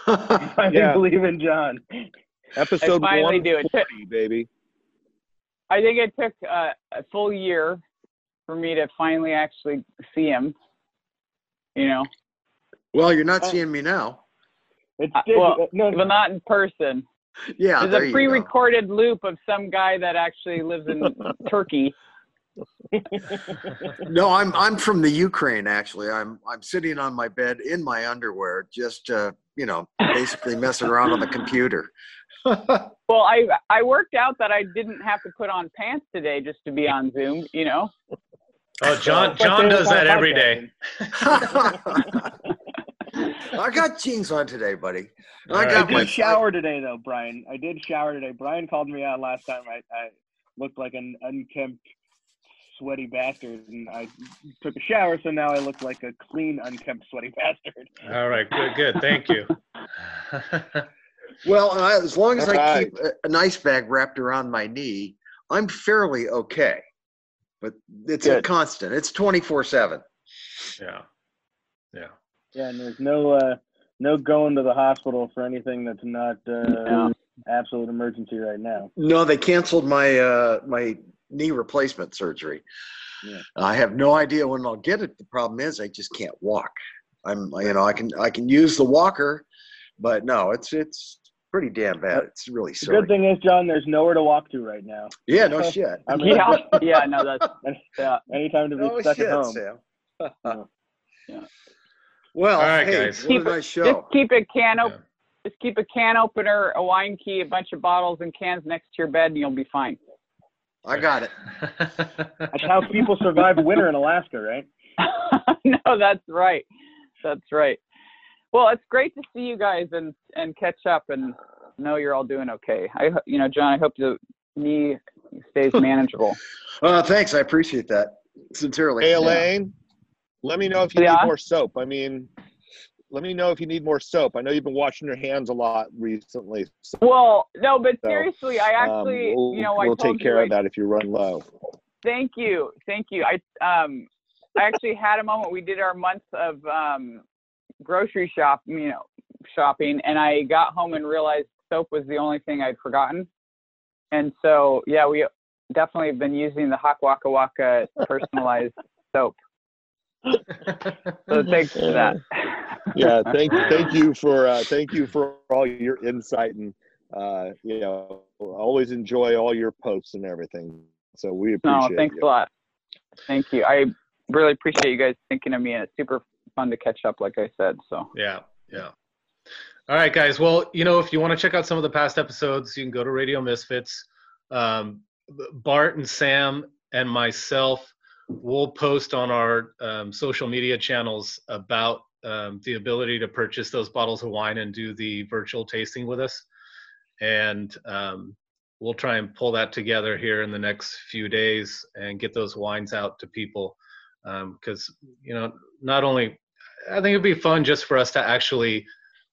I Yeah. believe in John. Episode finally one do it. forty, baby. I think it took uh, a full year for me to finally actually see him. You know, well, you're not seeing me now. It's Uh, well, no, but not in person. Yeah, There's there a you go. pre-recorded loop of some guy that actually lives in Turkey. No, I'm I'm from the Ukraine actually. I'm I'm sitting on my bed in my underwear, just uh, you know, basically messing around on the computer. Well, I I worked out that I didn't have to put on pants today just to be on Zoom. You know. Oh, John. It's John does that every day. I got jeans on today, buddy. All I right. I got did my shower today, though, Brian. I did shower today. Brian called me out last time. I, I looked like an unkempt, sweaty bastard, and I took a shower, so now I look like a clean, unkempt, sweaty bastard. All right. Good. Good. Thank you. Well, I, as long as I Alright. keep a, an ice bag wrapped around my knee, I'm fairly okay. But it's a constant. It's 24 seven. yeah. Yeah. Yeah, and there's no uh, no going to the hospital for anything that's not uh, Yeah. absolute emergency right now. No, they canceled my uh, my knee replacement surgery. Yeah. I have no idea when I'll get it. The problem is I just can't walk. I'm you know I can I can use the walker, but no, it's it's pretty damn bad. It's really The silly. good thing is, John, there's nowhere to walk to right now. yeah, no shit. I mean, Yeah. Yeah. No, that's yeah. anytime to be No stuck shit, at home. Sam. Yeah. Well, All right, hey, guys. what a Keep it- nice Just keep a can Yeah. Just keep a can opener, a wine key, a bunch of bottles and cans next to your bed, and you'll be fine. I got it. That's how people survive winter in Alaska, right? no, that's right. That's right. Well, it's great to see you guys and and catch up and know you're all doing okay. I, you know, John, I hope the knee stays manageable. Uh, thanks. I appreciate that sincerely. Hey Elaine, let me know if you Yeah? need more soap. I mean, let me know if you need more soap. I know you've been washing your hands a lot recently. So, Well, no, but So, seriously, I um, actually, we'll, you know, I we'll told take care you, of that if you run low. Thank you, thank you. I um, I actually had a moment. We did our month of um, grocery shop, you know, shopping, and I got home and realized soap was the only thing I'd forgotten. And so, yeah, we definitely have been using the Hawk Wakawaka personalized soap. So thanks for that. yeah thank thank you for uh, thank you for all your insight and uh, you know always enjoy all your posts and everything so we appreciate. No, thanks you. a lot. Thank you. I really appreciate you guys thinking of me, and it's super fun to catch up, like I said. So Yeah, yeah. All right, guys. Well, you know, if you want to check out some of the past episodes, you can go to Radio Misfits. Um, Bart and Sam and myself will post on our um, social media channels about um, the ability to purchase those bottles of wine and do the virtual tasting with us. And um, we'll try and pull that together here in the next few days and get those wines out to people. Because, you know, not only I think it'd be fun just for us to actually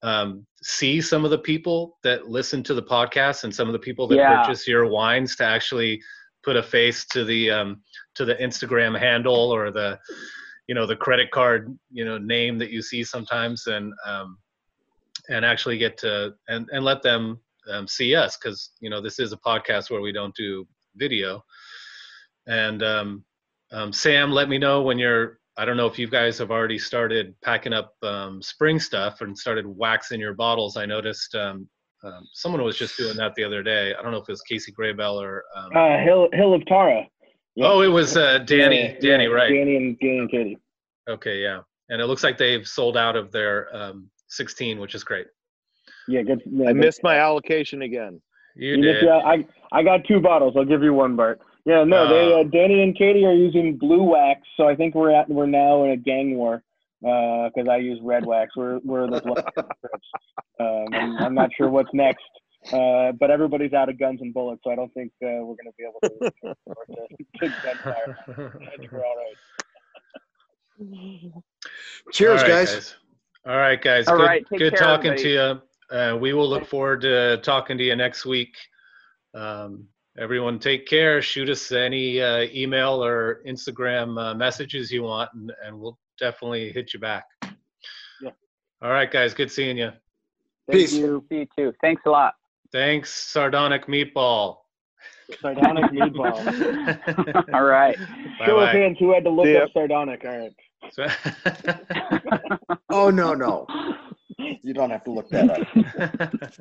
um, see some of the people that listen to the podcast and some of the people that Yeah. purchase your wines to actually put a face to the um, to the Instagram handle or the you know the credit card you know name that you see sometimes and um, and actually get to and and let them um, see us because you know this is a podcast where we don't do video and um, um, Sam, let me know when you're. I don't know if you guys have already started packing up um, spring stuff and started waxing your bottles. I noticed um, um, someone was just doing that the other day. I don't know if it was Casey Graybell or. Um, Uh, Hill Hill of Tara. yeah. oh, it was uh, Danny. Yeah, Danny, yeah, right? Danny and Danny and Katie. Okay, yeah. And it looks like they've sold out of their um, 16, which is great. Yeah, good. Yeah, I good. missed my allocation again. You You did. missed- yeah, I I got two bottles. I'll give you one, Bart. Yeah, no, they Oh. uh, Danny and Katie are using blue wax, so I think we're at we're now in a gang war because I use red wax. We're we're the blood strips. Um, I'm, I'm not sure what's next, uh, but everybody's out of guns and bullets, so I don't think uh, we're going to be able to, to, to gunfire. I think we're all right. Cheers, All right, guys. All right, guys. All good right, take good care, talking to you. Uh, we will look forward to talking to you next week. Um, everyone, take care. Shoot us any uh, email or Instagram uh, messages you want, and, and we'll definitely hit you back. Yeah. All right, guys. Good seeing you. Thank Peace. you. See you too. Thanks a lot. Thanks, sardonic meatball. Sardonic meatball. All right. Show of Bye-bye. hands who had to look See ya. up sardonic. All right. So- Oh no, no. You don't have to look that up.